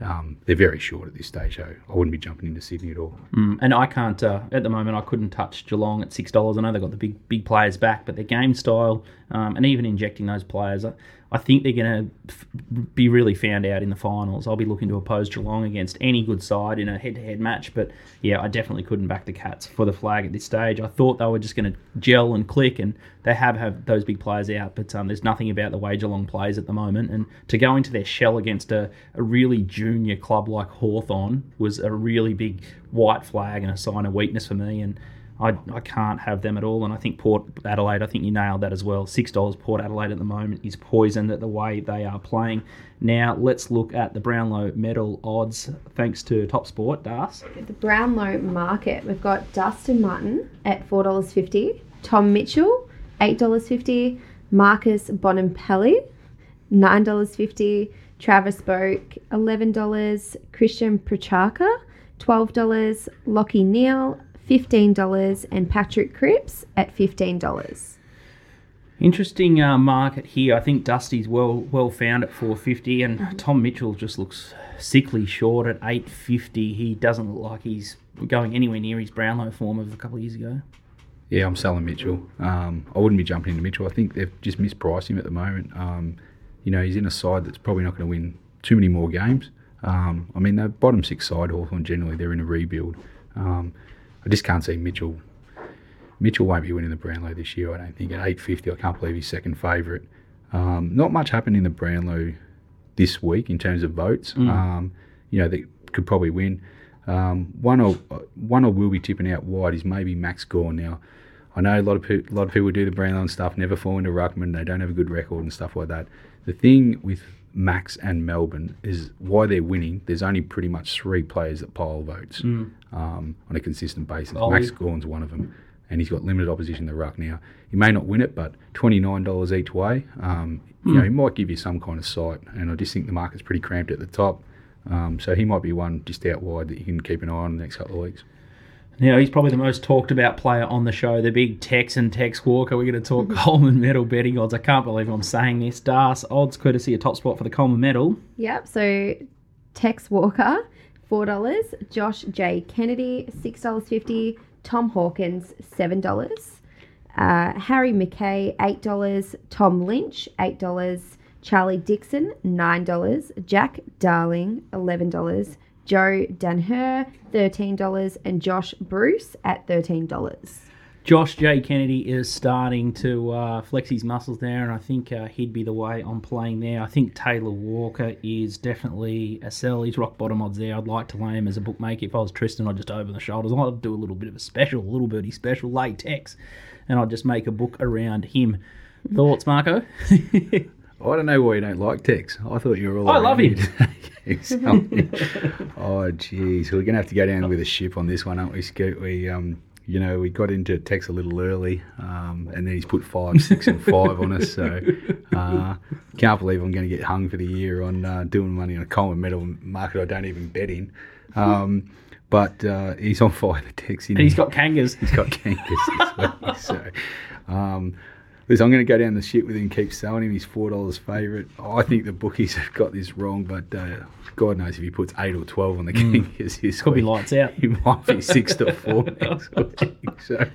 um, they're very short at this stage. So I wouldn't be jumping into Sydney at all. Mm, and I can't uh, at the moment. I couldn't touch Geelong at six dollars. I know they've got the big big players back, but their game style um, and even injecting those players. Uh, I think they're going to f- be really found out in the finals. I'll be looking to oppose Geelong against any good side in a head-to-head match. But yeah, I definitely couldn't back the Cats for the flag at this stage. I thought they were just going to gel and click, and they have have those big players out. But um, there's nothing about the way Geelong plays at the moment, and to go into their shell against a, a really junior club like Hawthorn was a really big white flag and a sign of weakness for me. And I, I can't have them at all. And I think Port Adelaide, I think you nailed that as well. Six dollars Port Adelaide at the moment is poisoned at the way they are playing. Now let's look at the Brownlow medal odds. Thanks to Top Sport, Das. The Brownlow market, we've got Dustin Martin at four dollars fifty, Tom Mitchell eight dollars fifty, Marcus Bontempelli nine dollars fifty, Travis Boak, $11. Christian Petracca, $12. Lachie Neale, $15. And Patrick Cripps at $15. Interesting uh, market here. I think Dusty's well well found at 450, and Mm-hmm. Tom Mitchell just looks sickly short at 850. He doesn't look like he's going anywhere near his Brownlow form of a couple of years ago. Yeah, I'm selling Mitchell. Um, I wouldn't be jumping into Mitchell. I think they've just mispriced him at the moment. Um, you know, he's in a side that's probably not going to win too many more games. Um, I mean, the bottom six side, Hawthorn generally, they're in a rebuild. Um, I just can't see Mitchell. Mitchell won't be winning the Brownlow this year, I don't think. At 850, I can't believe he's second favourite. Um, not much happened in the Brownlow this week in terms of votes. Um, you know, they could probably win. Um, one or one I will be tipping out wide is maybe Max Gawn. Now, I know a lot of pe- a lot of people do the Brownlow and stuff, never fall into ruckman. They don't have a good record and stuff like that. The thing with Max and Melbourne is why they're winning. There's only pretty much three players that pile votes um, on a consistent basis. Oh, Max. Gawn's one of them, and he's got limited opposition in the ruck now. He may not win it, but twenty nine dollars each way. Um, You know, he might give you some kind of sight, and I just think the market's pretty cramped at the top. Um, so he might be one just out wide that you can keep an eye on in the next couple of weeks. Now, he's probably the most talked about player on the show, the big Texan Tex Walker. We're going to talk Coleman Medal betting odds. I can't believe I'm saying this. Das odds courtesy a Top Sport for the Coleman Medal. Yep. So Tex Walker, four dollars. Josh J Kennedy, six dollars fifty. Tom Hawkins, seven dollars. Uh, Harry McKay, eight dollars. Tom Lynch, eight dollars. Charlie Dixon, nine dollars. Jack Darling, eleven dollars. Joe Daniher, thirteen dollars, and Josh Bruce at thirteen dollars. Josh J. Kennedy is starting to uh, flex his muscles there, and I think uh, he'd be the way on playing there. I think Taylor Walker is definitely a sell. He's rock bottom odds there. I'd like to lay him as a bookmaker. If I was Tristan, I'd just open the shoulders. I'd do a little bit of a special, a little birdie special, latex, and I'd just make a book around him. Thoughts, Marco? I don't know why you don't like Tex. I thought you were all. I love him. Something. oh, jeez, we're gonna have to go down with a ship on this one, aren't we, Scoot? We, um, you know, we got into Tex a little early, um, and then he's put five, six, and five on us. So, uh, can't believe I'm going to get hung for the year on uh, doing money on a Coleman Medal market. I don't even bet in. Um, but uh, he's on fire, the Tex. and he's got kangas. He's got cankers as well. So, um, listen, I'm going to go down the shit with him, keep selling him. He's four dollars favourite. I think the bookies have got this wrong, but uh, God knows if he puts eight or twelve on the cankers, this Mm. Could be lights out. He might be six to four next week. So,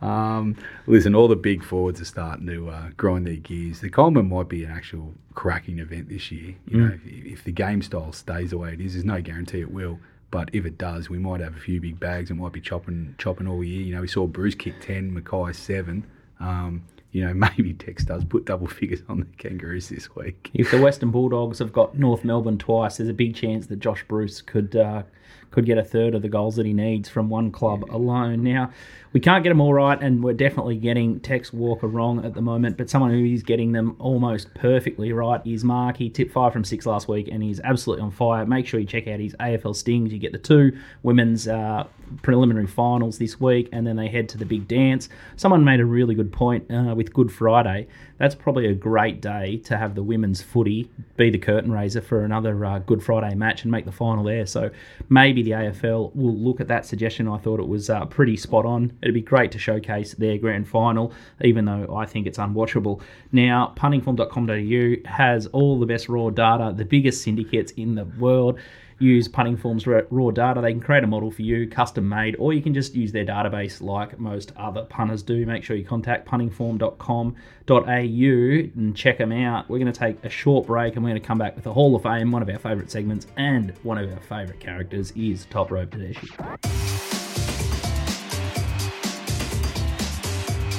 um, listen, all the big forwards are starting to uh, grind their gears. The Coleman might be an actual cracking event this year. You know, if, if the game style stays the way it is, there's no guarantee it will. But if it does, we might have a few big bags and might be chopping chopping all year. You know, we saw Bruce kick ten, McKay seven. Um, you know, maybe Tex does put double figures on the Kangaroos this week. If the Western Bulldogs have got North Melbourne twice, there's a big chance that Josh Bruce could uh, could get a third of the goals that he needs from one club alone. Now, we can't get them all right, and we're definitely getting Tex Walker wrong at the moment. But someone who is getting them almost perfectly right is Mark. He tipped five from six last week, and he's absolutely on fire. Make sure you check out his AFL Stings. You get the two women's uh, preliminary finals this week, and then they head to the big dance. Someone made a really good point uh, with Good Friday. That's probably a great day to have the women's footy be the curtain raiser for another uh, Good Friday match and make the final there. So maybe the AFL will look at that suggestion. I thought it was uh, pretty spot on. It'd be great to showcase their grand final, even though I think it's unwatchable. Now, puntingform.com.au has all the best raw data, the biggest syndicates in the world use Punting Form's raw data. They can create a model for you, custom made, or you can just use their database like most other punters do. Make sure you contact puntingform.com.au and check them out. We're going to take a short break and we're going to come back with the Hall of Fame, one of our favourite segments, and one of our favourite characters is Top Rope Tedeschi.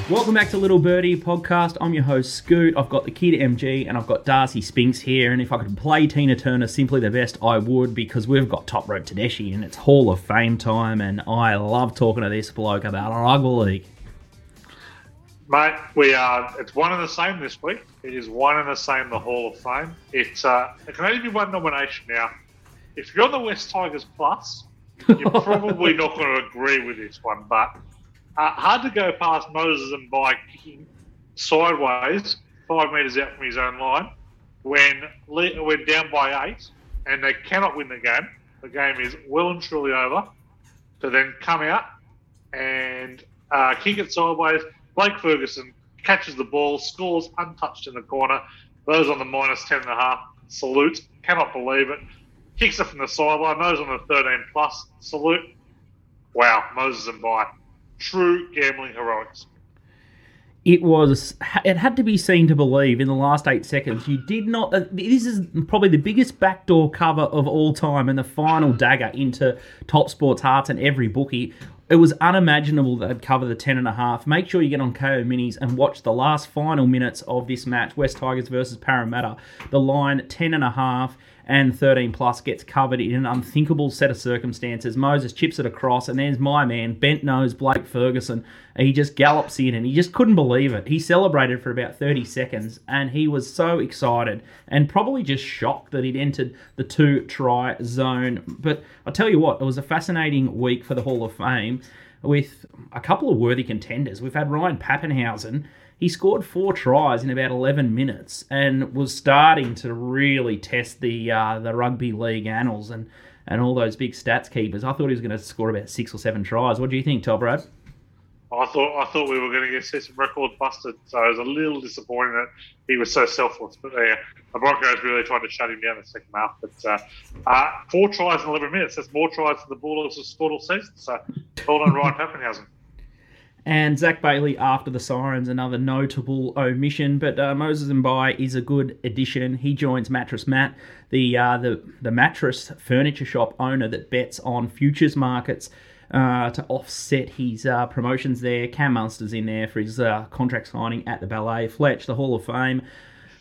Welcome back to Little Birdie Podcast. I'm your host, Scoot. I've got the key to MG and I've got Darcy Spinks here. And if I could play Tina Turner simply the best, I would because we've got Top Rope Tedeschi and it's Hall of Fame time. And I love talking to this bloke about rugby league. Mate, we are. It's one and the same this week. It is one and the same. The Hall of Fame. It's uh, it can only be one nomination now. If you're the West Tigers Plus, you're probably not going to agree with this one, but uh, hard to go past Moses Mbye kicking sideways five metres out from his own line. when when down by eight and they cannot win the game, the game is well and truly over. To then come out and uh, kick it sideways. Blake Ferguson catches the ball, scores untouched in the corner. Those on the minus ten and a half salute. Cannot believe it. Kicks it from the sideline. Those on the thirteen plus salute. Wow, Moses Mbye true gambling heroics. It was. It had to be seen to believe in the last eight seconds. You did not. Uh, this is probably the biggest backdoor cover of all time, and the final dagger into top sports hearts and every bookie. It was unimaginable that they'd cover the ten and a half. Make sure you get on Kayo Minis and watch the last final minutes of this match: West Tigers versus Parramatta. The line ten and a half and 13 plus gets covered in an unthinkable set of circumstances. Moses chips it across, and there's my man, bent nose Blake Ferguson. He just gallops in, and he just couldn't believe it. He celebrated for about 30 seconds, and he was so excited and probably just shocked that he'd entered the two try zone. But I'll tell you what, it was a fascinating week for the Hall of Fame with a couple of worthy contenders. We've had Ryan Papenhuyzen he scored four tries in about 11 minutes and was starting to really test the uh, the rugby league annals and, and all those big stats keepers. I thought he was going to score about six or seven tries. What do you think, Top Rope? I thought I thought we were going to get some records busted, so I was a little disappointed that he was so selfless. But yeah, the Broncos really tried to shut him down in the second half. But uh, uh, four tries in 11 minutes. That's more tries than the Bulldogs have scored all season. So well done, Ryan Papenhuyzen. And Zac Bailey after the Sirens, another notable omission. But uh, Moses Mbye is a good addition. He joins Mattress Matt, the uh, the the mattress furniture shop owner that bets on futures markets. Uh, to offset his uh, promotions there, Cam Munster's in there for his uh, contract signing at the Ballet. Fletch, the Hall of Fame,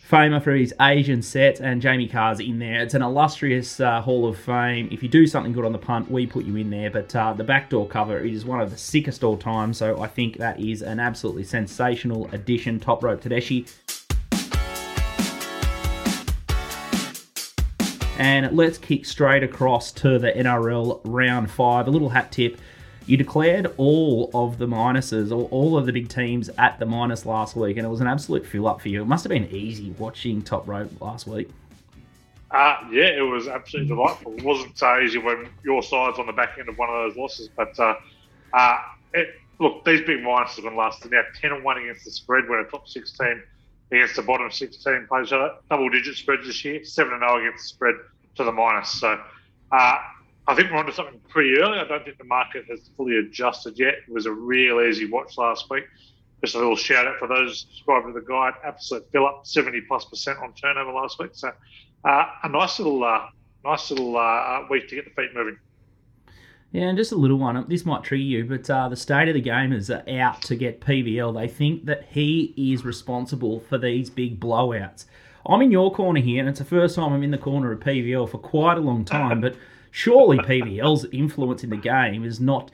famer for his Asian set, and Jamie Carr's in there. It's an illustrious uh, Hall of Fame. If you do something good on the punt, we put you in there. But uh, the backdoor cover is one of the sickest all time, so I think that is an absolutely sensational addition. Top rope Tedeschi. And let's kick straight across to the NRL round five. A little hat tip you declared all of the minuses, or all of the big teams at the minus last week, and it was an absolute fill up for you. It must have been easy watching Top Rope last week. Uh, yeah, it was absolutely delightful. It wasn't so easy when your side's on the back end of one of those losses, but uh, uh, it, look, these big minuses have been last now 10 and 1 against the spread when a top 16 against the bottom 16 plays double digit spreads this year, 7 and 0 against the spread to the minus. So, uh, I think we're onto something pretty early. I don't think the market has fully adjusted yet. It was a real easy watch last week. Just a little shout out for those subscribed to the guide. Absolute fill up, seventy plus percent on turnover last week. So uh, a nice little, uh, nice little uh, week to get the feet moving. Yeah, and just a little one. This might trigger you, but uh, the state of the gamers are out to get PVL. They think that he is responsible for these big blowouts. I'm in your corner here, and it's the first time I'm in the corner of PVL for quite a long time, but surely PVL's influence in the game is not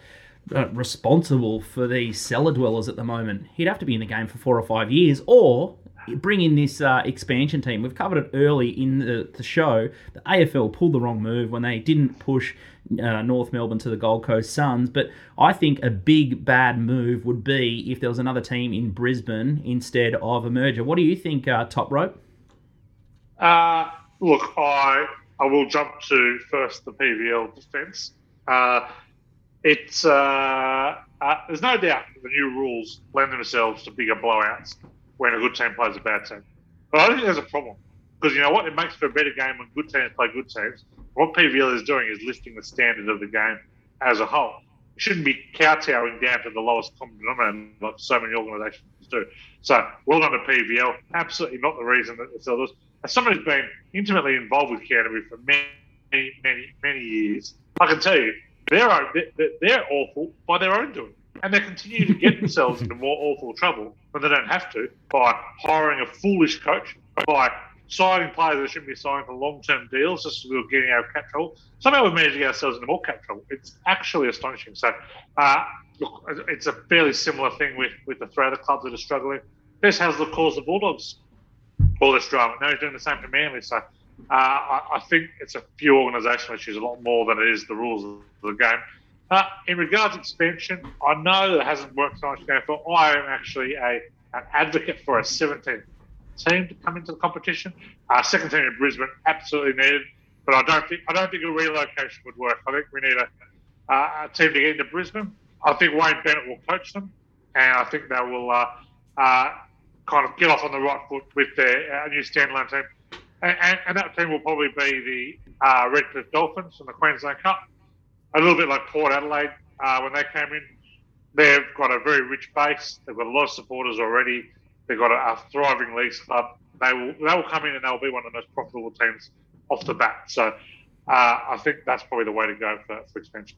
uh, responsible for these cellar dwellers at the moment. He'd have to be in the game for four or five years, or bring in this uh, expansion team. We've covered it early in the, the, show. The AFL pulled the wrong move when they didn't push uh, North Melbourne to the Gold Coast Suns. But I think a big bad move would be if there was another team in Brisbane instead of a merger. What do you think, uh, Top Rope? Uh, look, I I will jump to first the PVL defence. Uh, it's uh, uh, there's no doubt the new rules lend themselves to bigger blowouts when a good team plays a bad team. But I don't think there's a problem because you know what? It makes for a better game when good teams play good teams. What PVL is doing is lifting the standard of the game as a whole. Shouldn't be kowtowing down to the lowest common denominator like so many organisations do. So well done to PVL. Absolutely not the reason that it's the sellers as someone who's been intimately involved with Canterbury for many, many, many years, I can tell you they're they're awful by their own doing, and they continue to get themselves into more awful trouble when they don't have to by hiring a foolish coach, by signing players that shouldn't be signed for long-term deals just as we were getting out of cap trouble. Somehow we've managed to get ourselves into more cap trouble. It's actually astonishing. So, uh, look, it's a fairly similar thing with, with the three other clubs that are struggling. This has the cause the Bulldogs all this drama. Now he's doing the same for Manly. So uh, I, I, think it's a few organisational issues, a lot more than it is the rules of the game. Uh, in regards to expansion, I know that it hasn't worked so much going for. I am actually a an advocate for a 17 team to come into the competition. Uh, second team in Brisbane, absolutely needed, but I don't think I don't think a relocation would work. I think we need a, uh, a team to get into Brisbane. I think Wayne Bennett will coach them, and I think they will uh, uh, kind of get off on the right foot with their uh, new standalone team. And, and, and, that team will probably be the uh, Redcliffe Dolphins from the Queensland Cup. A little bit like Port Adelaide when they came in. They've got a very rich base. They've got a lot of supporters already. They've got a, thriving leagues club. They will they will come in and they'll be one of the most profitable teams off the bat. So uh, I think that's probably the way to go for, for expansion.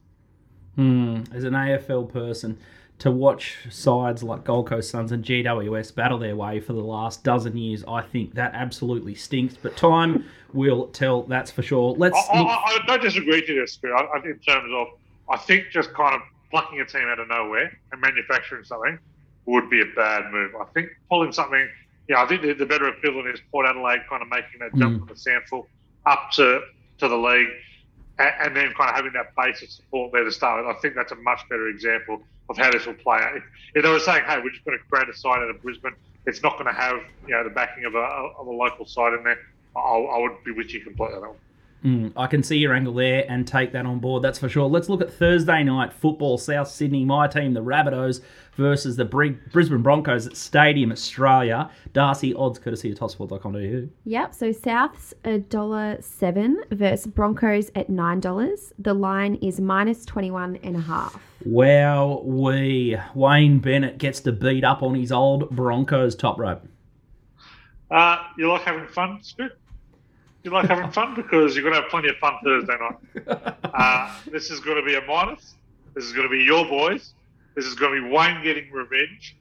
Hmm. As an AFL person, to watch sides like Gold Coast Suns and GWS battle their way for the last dozen years, I think that absolutely stinks. But time will tell, that's for sure. Let's. I, I, I don't disagree to this, Spirit. in terms of, I think just kind of plucking a team out of nowhere and manufacturing something would be a bad move. I think pulling something, yeah, I think the, the better equivalent is Port Adelaide kind of making that jump mm. from the SANFL up to to the league, and, and, then kind of having that base of support there to start with. I think that's a much better example of how this will play out. If, if they were saying, "Hey, we're just going to create a side out of Brisbane," it's not going to have you know the backing of a, of a local side in there. I, I would be with you completely on that one. Mm, I can see your angle there and take that on board, that's for sure. Let's look at Thursday night football. South Sydney, my team, the Rabbitohs, versus the Brisbane Broncos at Stadium Australia. Darcy, odds courtesy of topsport.com.au. Yep, so South's a dollar seven versus Broncos at nine dollars. The line is minus twenty one and a half. Wow, we Wayne Bennett gets to beat up on his old Broncos top rope. Uh, you like having fun, Scoot? You like having fun because you're going to have plenty of fun Thursday night. Uh, this is going to be a minus. This is going to be your boys. This is going to be Wayne getting revenge.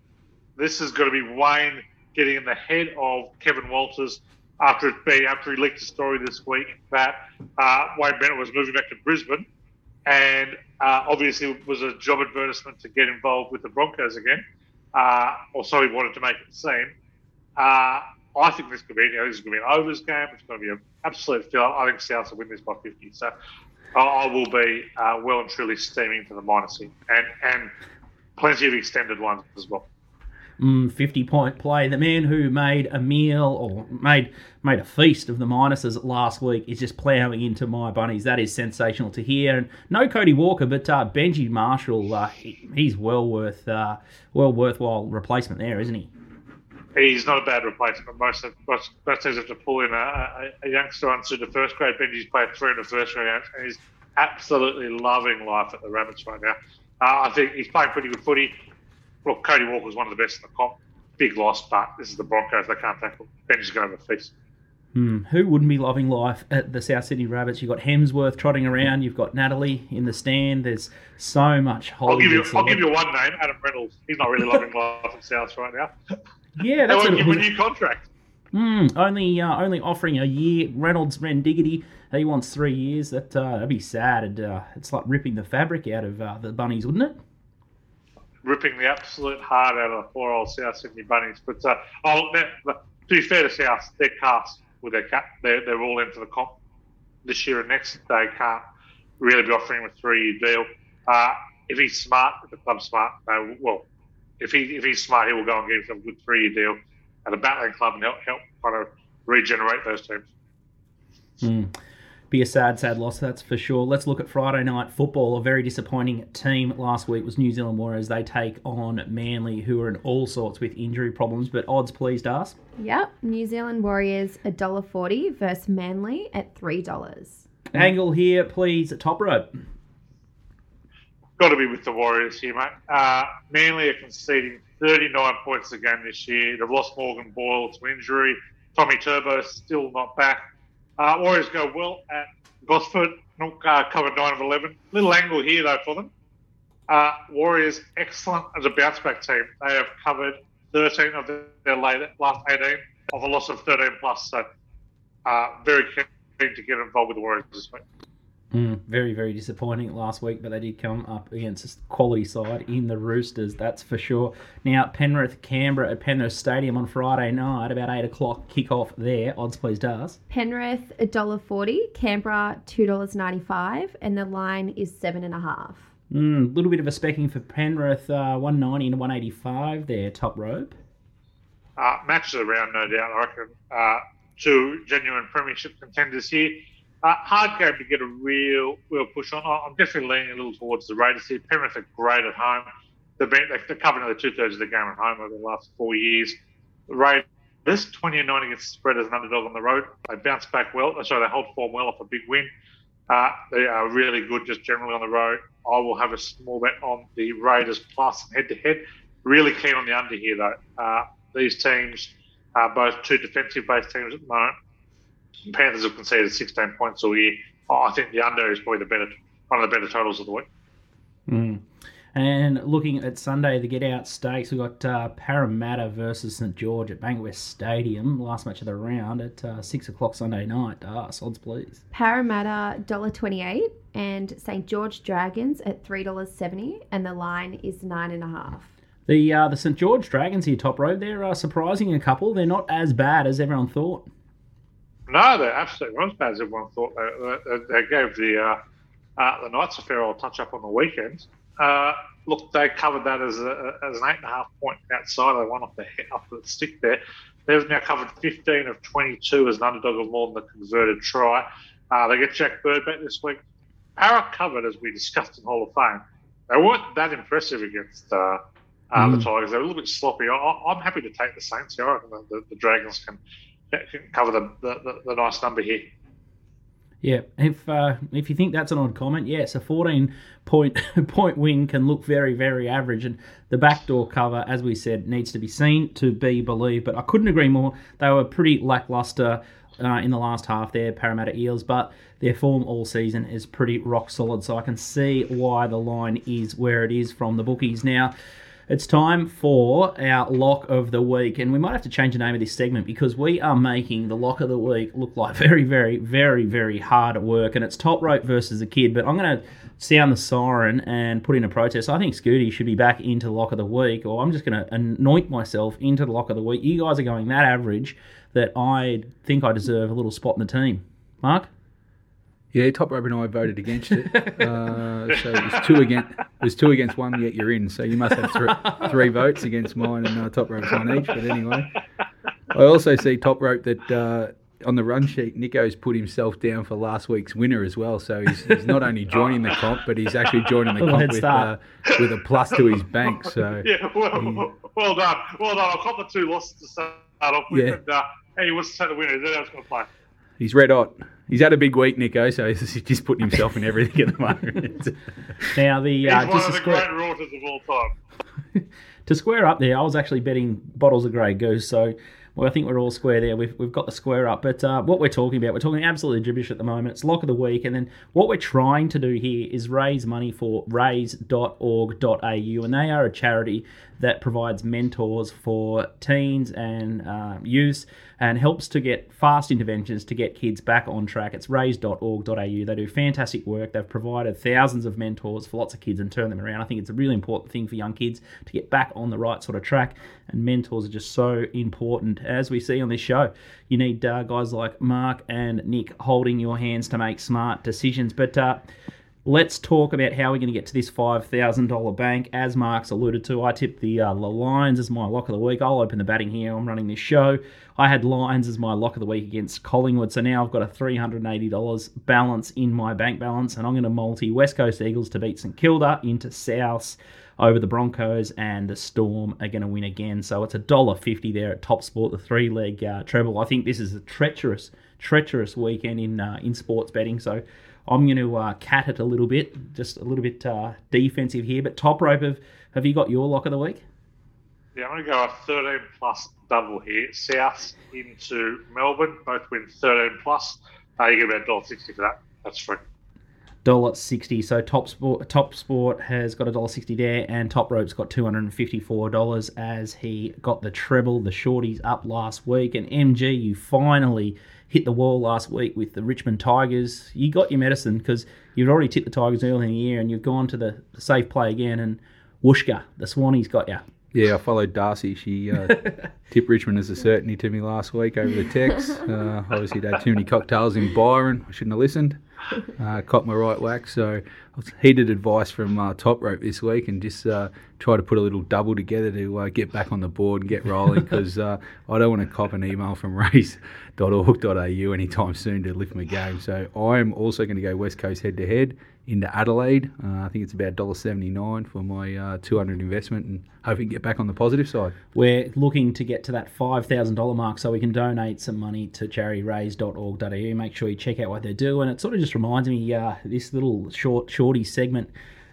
This is going to be Wayne getting in the head of Kevin Walters after it being after he leaked a story this week that uh, Wayne Bennett was moving back to Brisbane, and uh, obviously it was a job advertisement to get involved with the Broncos again, uh, or so he wanted to make it seem. I think this could be, you know, this is going to be an overs game. It's going to be an absolute fill. I think South will win this by 50. So I will be uh, well and truly steaming for the minusing and, and plenty of extended ones as well. Mm, 50 point play. The man who made a meal or made made a feast of the minuses last week is just ploughing into my bunnies. That is sensational to hear. And no Cody Walker, but uh, Benji Marshall. Uh, he, he's well worth uh, well worthwhile replacement there, isn't he? He's not a bad replacement. Most of, most, most teams have to pull in a, a, a youngster onto the first grade. Benji's played three in the first grade, and he's absolutely loving life at the Rabbits right now. Uh, I think he's playing pretty good footy. Look, Cody Walker's one of the best in the comp. Big loss, but this is the Broncos. They can't tackle. Benji's going to have a feast. Hmm. Who wouldn't be loving life at the South Sydney Rabbits? You've got Hemsworth trotting around. You've got Natalie in the stand. There's so much I'll give you. I'll give you one name, Adam Reynolds. He's not really loving life at South right now. Yeah, that's they won't a new contract. Mm, only uh, only offering a year. Reynolds Diggity, he wants three years. That uh, that'd be sad. And, uh, it's like ripping the fabric out of uh, the bunnies, wouldn't it? Ripping the absolute heart out of the poor old South Sydney bunnies. But uh, oh, to be fair to South, they're cast with their cap. They're, they're all in for the comp this year and next. They can't really be offering him a three-year deal. Uh, if he's smart, if the club's smart, they, well, if he if he's smart, he will go and get himself a good three year deal at a battling club and help help kind of regenerate those teams. Mm. Be a sad, sad loss, that's for sure. Let's look at Friday night football. A very disappointing team last week was New Zealand Warriors. They take on Manly, who are in all sorts with injury problems. But odds, please, Das. Yep, New Zealand Warriors $1.40 versus Manly at $3. Angle here, please. Top rope got to be with the Warriors here, mate. Uh, Manly are conceding 39 points again this year. They've lost Morgan Boyle to injury. Tommy Turbo still not back. Uh, Warriors go well at Gosford, uh, covered 9 of 11. Little angle here, though, for them. Uh, Warriors, excellent as a bounce back team. They have covered 13 of their last 18 of a loss of 13 plus. So, uh, very keen to get involved with the Warriors this week. Mm, very, very disappointing last week, but they did come up against a quality side in the Roosters, that's for sure. Now, Penrith, Canberra at Penrith Stadium on Friday night, about 8 o'clock kick-off there. Odds, please, Das. Penrith, $1.40, Canberra, $2.95, and the line is 7.5. A mm, little bit of a specking for Penrith, uh, 190 and 185 there, top rope. uh, matches around, no doubt. I reckon uh, two genuine premiership contenders here. Uh, hard game to get a real real push on. I'm definitely leaning a little towards the Raiders here. Penrith are great at home. They've been they're covering over two thirds of the game at home over the last four years. The Raiders 20 and 9 against spread as an underdog on the road. They bounce back well. Sorry, they hold form well off a big win. Uh, they are really good just generally on the road. I will have a small bet on the Raiders plus head to head. Really keen on the under here though. Uh, these teams are both two defensive based teams at the moment. The Panthers have conceded 16 points all year. Oh, I think the under is probably the better one of the better totals of the week. Mm. And looking at Sunday, the get out stakes, we've got uh, Parramatta versus St George at Bankwest Stadium, last match of the round at uh, 6 o'clock Sunday night. Ah, odds please. Parramatta $1.28 and St George Dragons at $3.70 and the line is 9.5. The uh, the St George Dragons here, top row, they're uh, surprising a couple. They're not as bad as everyone thought. No, they're absolutely not as bad as everyone thought. They, they, they gave the uh, uh, the Knights a fair old touch up on the weekend. Uh, look, they covered that as, a, as an eight and a half point outside. They won off the head, off the stick there. They've now covered 15 of 22 as an underdog of more than the converted try. Uh, they get Jack Bird back this week. Para covered, as we discussed in Hall of Fame. They weren't that impressive against uh, uh, mm. the Tigers. They're a little bit sloppy. I, am happy to take the Saints here. I reckon the, the, the Dragons can cover the, the, the nice number here. Yeah, if uh, if you think that's an odd comment, yes, a 14 point point win can look very very average, and the backdoor cover, as we said, needs to be seen to be believed. But I couldn't agree more. They were pretty lackluster uh, in the last half there, Parramatta Eels, but their form all season is pretty rock solid. So I can see why the line is where it is from the bookies now. It's time for our lock of the week, and we might have to change the name of this segment because we are making the lock of the week look like very, very, very, very hard at work, and it's top rope versus a kid. But I'm going to sound the siren and put in a protest. I think Scooty should be back into the lock of the week, or I'm just going to anoint myself into the lock of the week. You guys are going that average that I think I deserve a little spot in the team. Mark? Yeah, Top Rope and I voted against it. Uh, so it was two against it was two against one. Yet you're in. So you must have three, three votes against mine and uh, Top Rope's one each. But anyway, I also see Top Rope that uh, on the run sheet, Nico's put himself down for last week's winner as well. So he's, he's not only joining the comp, but he's actually joining the comp with, uh, with a plus to his bank. So yeah, well, he, well done, well done. I've got the two losses to start off with. Yeah. And, uh, hey, what's the winner? Is that how going to play? He's red hot. He's had a big week, Nico, so he's just putting himself in everything at the moment. now the uh, he's one of the square... great routers of all time. to square up there, I was actually betting bottles of Grey Goose, so well, I think we're all square there. We've, we've got the square up. But uh, what we're talking about, we're talking absolutely gibberish at the moment. It's lock of the week. And then what we're trying to do here is raise money for raise.org.au. And they are a charity that provides mentors for teens and uh, youth and helps to get fast interventions to get kids back on track. It's raise.org.au. They do fantastic work. They've provided thousands of mentors for lots of kids and turn them around. I think it's a really important thing for young kids to get back on the right sort of track. And mentors are just so important. As we see on this show, you need uh, guys like Mark and Nick holding your hands to make smart decisions. But uh, Let's talk about how we're going to get to this $5,000 bank. As Mark's alluded to, I tipped the, uh, the Lions as my lock of the week. I'll open the batting here. I'm running this show. I had Lions as my lock of the week against Collingwood. So now I've got a $380 balance in my bank balance, and I'm going to multi West Coast Eagles to beat St Kilda into South over the Broncos, and the Storm are going to win again. So it's a dollar fifty there at Top Sport, the three leg uh, treble. I think this is a treacherous, treacherous weekend in uh, in sports betting. So I'm going to uh, cat it a little bit, just a little bit uh, defensive here. But top rope, have, have you got your lock of the week? Yeah, I'm going to go a 13 plus double here. South into Melbourne, both win 13 plus. Uh, you get about dollar sixty for that. That's free. Dollar sixty. So top sport, top sport has got a dollar sixty there, and top rope's got two hundred and fifty-four dollars as he got the treble. The shorties up last week, and MG, you finally hit the wall last week with the Richmond Tigers. You got your medicine because you've already tipped the Tigers early in the year and you've gone to the, safe play again. And Wooshka, the Swannies got you. Yeah, I followed Darcy. She uh, tipped Richmond as a certainty to me last week over the text. Uh, obviously, had too many cocktails in Byron. I shouldn't have listened. uh, caught my right whack. So I was heeded advice from uh, Top Rope this week and just uh, try to put a little double together to uh, get back on the board and get rolling because uh, I don't want to cop an email from raise.org.au anytime soon to lift my game. So I'm also going to go West Coast head to head into Adelaide. Uh, I think it's about $1.79 for my uh, 200 investment and we can get back on the positive side. We're looking to get to that $5,000 mark so we can donate some money to charityraise.org.au. Make sure you check out what they do. And it sort of just reminds me, uh, this little short, shorty segment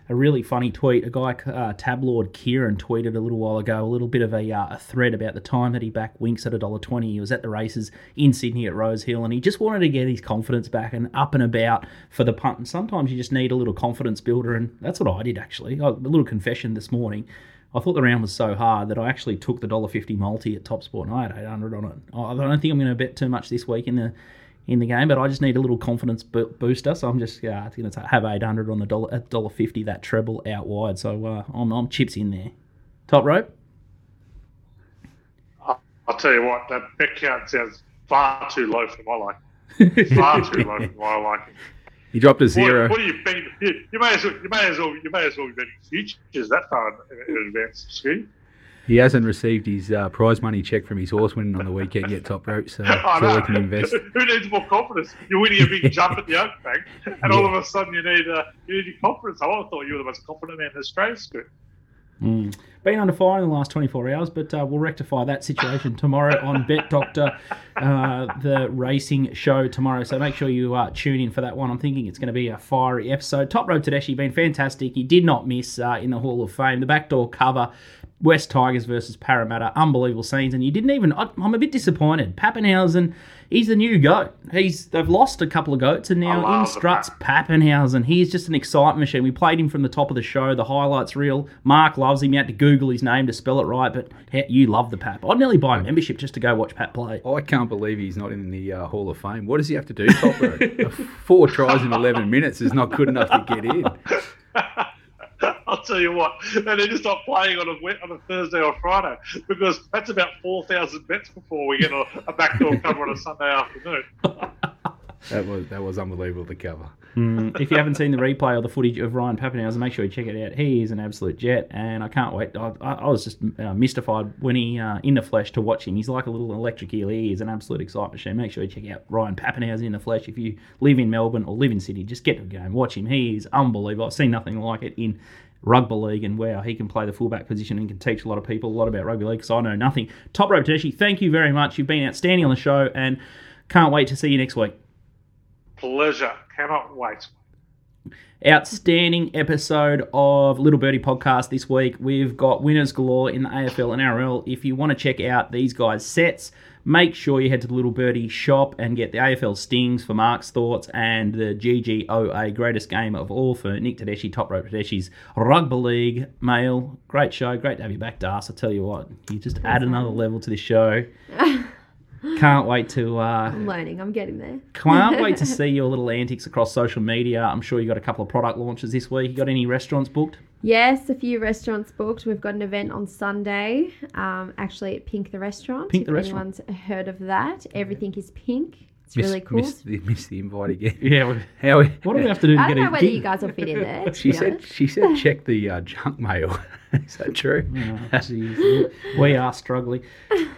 a really funny tweet. A guy, uh, Tabloid Kieran, tweeted a little while ago a little bit of a, uh, a thread about the time that he backed Winks at $1.20. He was at the races in Sydney at Rose Hill and he just wanted to get his confidence back and up and about for the punt. And sometimes you just need a little confidence builder, and that's what I did actually. A little confession this morning. I thought the round was so hard that I actually took the $1.50 multi at Top Sport and I had 800 on it. I don't think I'm going to bet too much this week in the in the game, but I just need a little confidence booster. So I'm just uh, going to have 800 on the dollar at dollar fifty that treble out wide. So uh, I'm, I'm chips in there. Top rope. I'll tell you what, that bet count sounds far too low for my liking. far too low for my liking. You dropped a zero. What, what are you betting? You, you, may as well, you may as well, you may as well be betting futures that far in, in advance, Ski. He hasn't received his uh, prize money check from his horse winning on the weekend yet, top rope, so, so he can invest. Who needs more confidence? You're winning a big jump at the Oak Bank, and yeah. all of a sudden you need uh, you need your confidence. I thought you were the most confident man in Australia. Mm. Been under fire in the last 24 hours, but uh, we'll rectify that situation tomorrow on Bet Doctor, uh, the racing show tomorrow. So make sure you uh, tune in for that one. I'm thinking it's going to be a fiery episode. Top Rope Tedeschi been fantastic. He did not miss uh, in the Hall of Fame. The backdoor cover West Tigers versus Parramatta, unbelievable scenes, and you didn't even. I'm a bit disappointed. Papenhuyzen, he's the new goat. He's they've lost a couple of goats, and now in struts Papenhuyzen. He's just an excitement machine. We played him from the top of the show. The highlights reel. Mark loves him. You had to Google his name to spell it right, but you love the Pap. I'd nearly buy a membership just to go watch Pat play. I can't believe he's not in the uh, Hall of Fame. What does he have to do, Topper? Four tries in 11 minutes is not good enough to get in. I'll tell you what, they need to stop playing on a on a Thursday or Friday because that's about four thousand bets before we get a, a backdoor cover on a Sunday afternoon. That was that was unbelievable to cover. Mm, if you haven't seen the replay or the footage of Ryan Papenhuyzen, make sure you check it out. He is an absolute jet, and I can't wait. I, I was just uh, mystified when he uh, in the flesh to watch him. He's like a little electric eel. He is an absolute excitement machine. Make sure you check out Ryan Papenhuyzen in the flesh. If you live in Melbourne or live in Sydney, just get to the game, watch him. He is unbelievable. I've seen nothing like it in rugby league, and wow, he can play the fullback position and can teach a lot of people a lot about rugby league because I know nothing. Top Rope Tedeschi, thank you very much. You've been outstanding on the show, and can't wait to see you next week. Pleasure. Cannot wait. Outstanding episode of Little Birdie podcast this week. We've got winners galore in the AFL and NRL. If you want to check out these guys' sets, make sure you head to the Little Birdie shop and get the AFL Stings for Mark's thoughts and the GGOA greatest game of all for Nick Tedeschi, Top Rope Tedeschi's Rugby League mail. Great show. Great to have you back, Das. I tell you what, you just add another level to the show. Can't wait to. Uh, I'm learning. I'm getting there. can't wait to see your little antics across social media. I'm sure you got a couple of product launches this week. You got any restaurants booked? Yes, a few restaurants booked. We've got an event on Sunday, um, actually at Pink the Restaurant. Pink the if Restaurant. Anyone's heard of that? Everything is pink. It's really cool. Missed the, missed the invite again. Yeah. How What do we have to do to I get don't know a whether gig? you guys will fit in there. to she said. honest. She said check the uh, junk mail. Is that true? Oh, geez. we are struggling.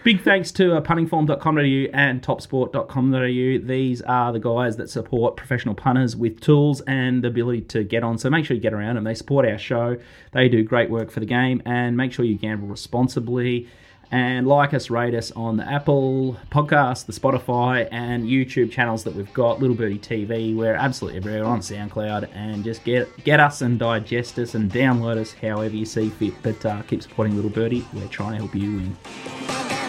Big thanks to uh, puntingform.com.au and topsport.com.au. These are the guys that support professional punters with tools and the ability to get on. So make sure you get around them. They support our show. They do great work for the game. And make sure you gamble responsibly. And like us, rate us on the Apple podcast, the Spotify, and YouTube channels that we've got. Little Birdie TV, we're absolutely everywhere on SoundCloud, and just get get us and digest us and download us however you see fit. But uh, keep supporting Little Birdie. We're trying to help you win.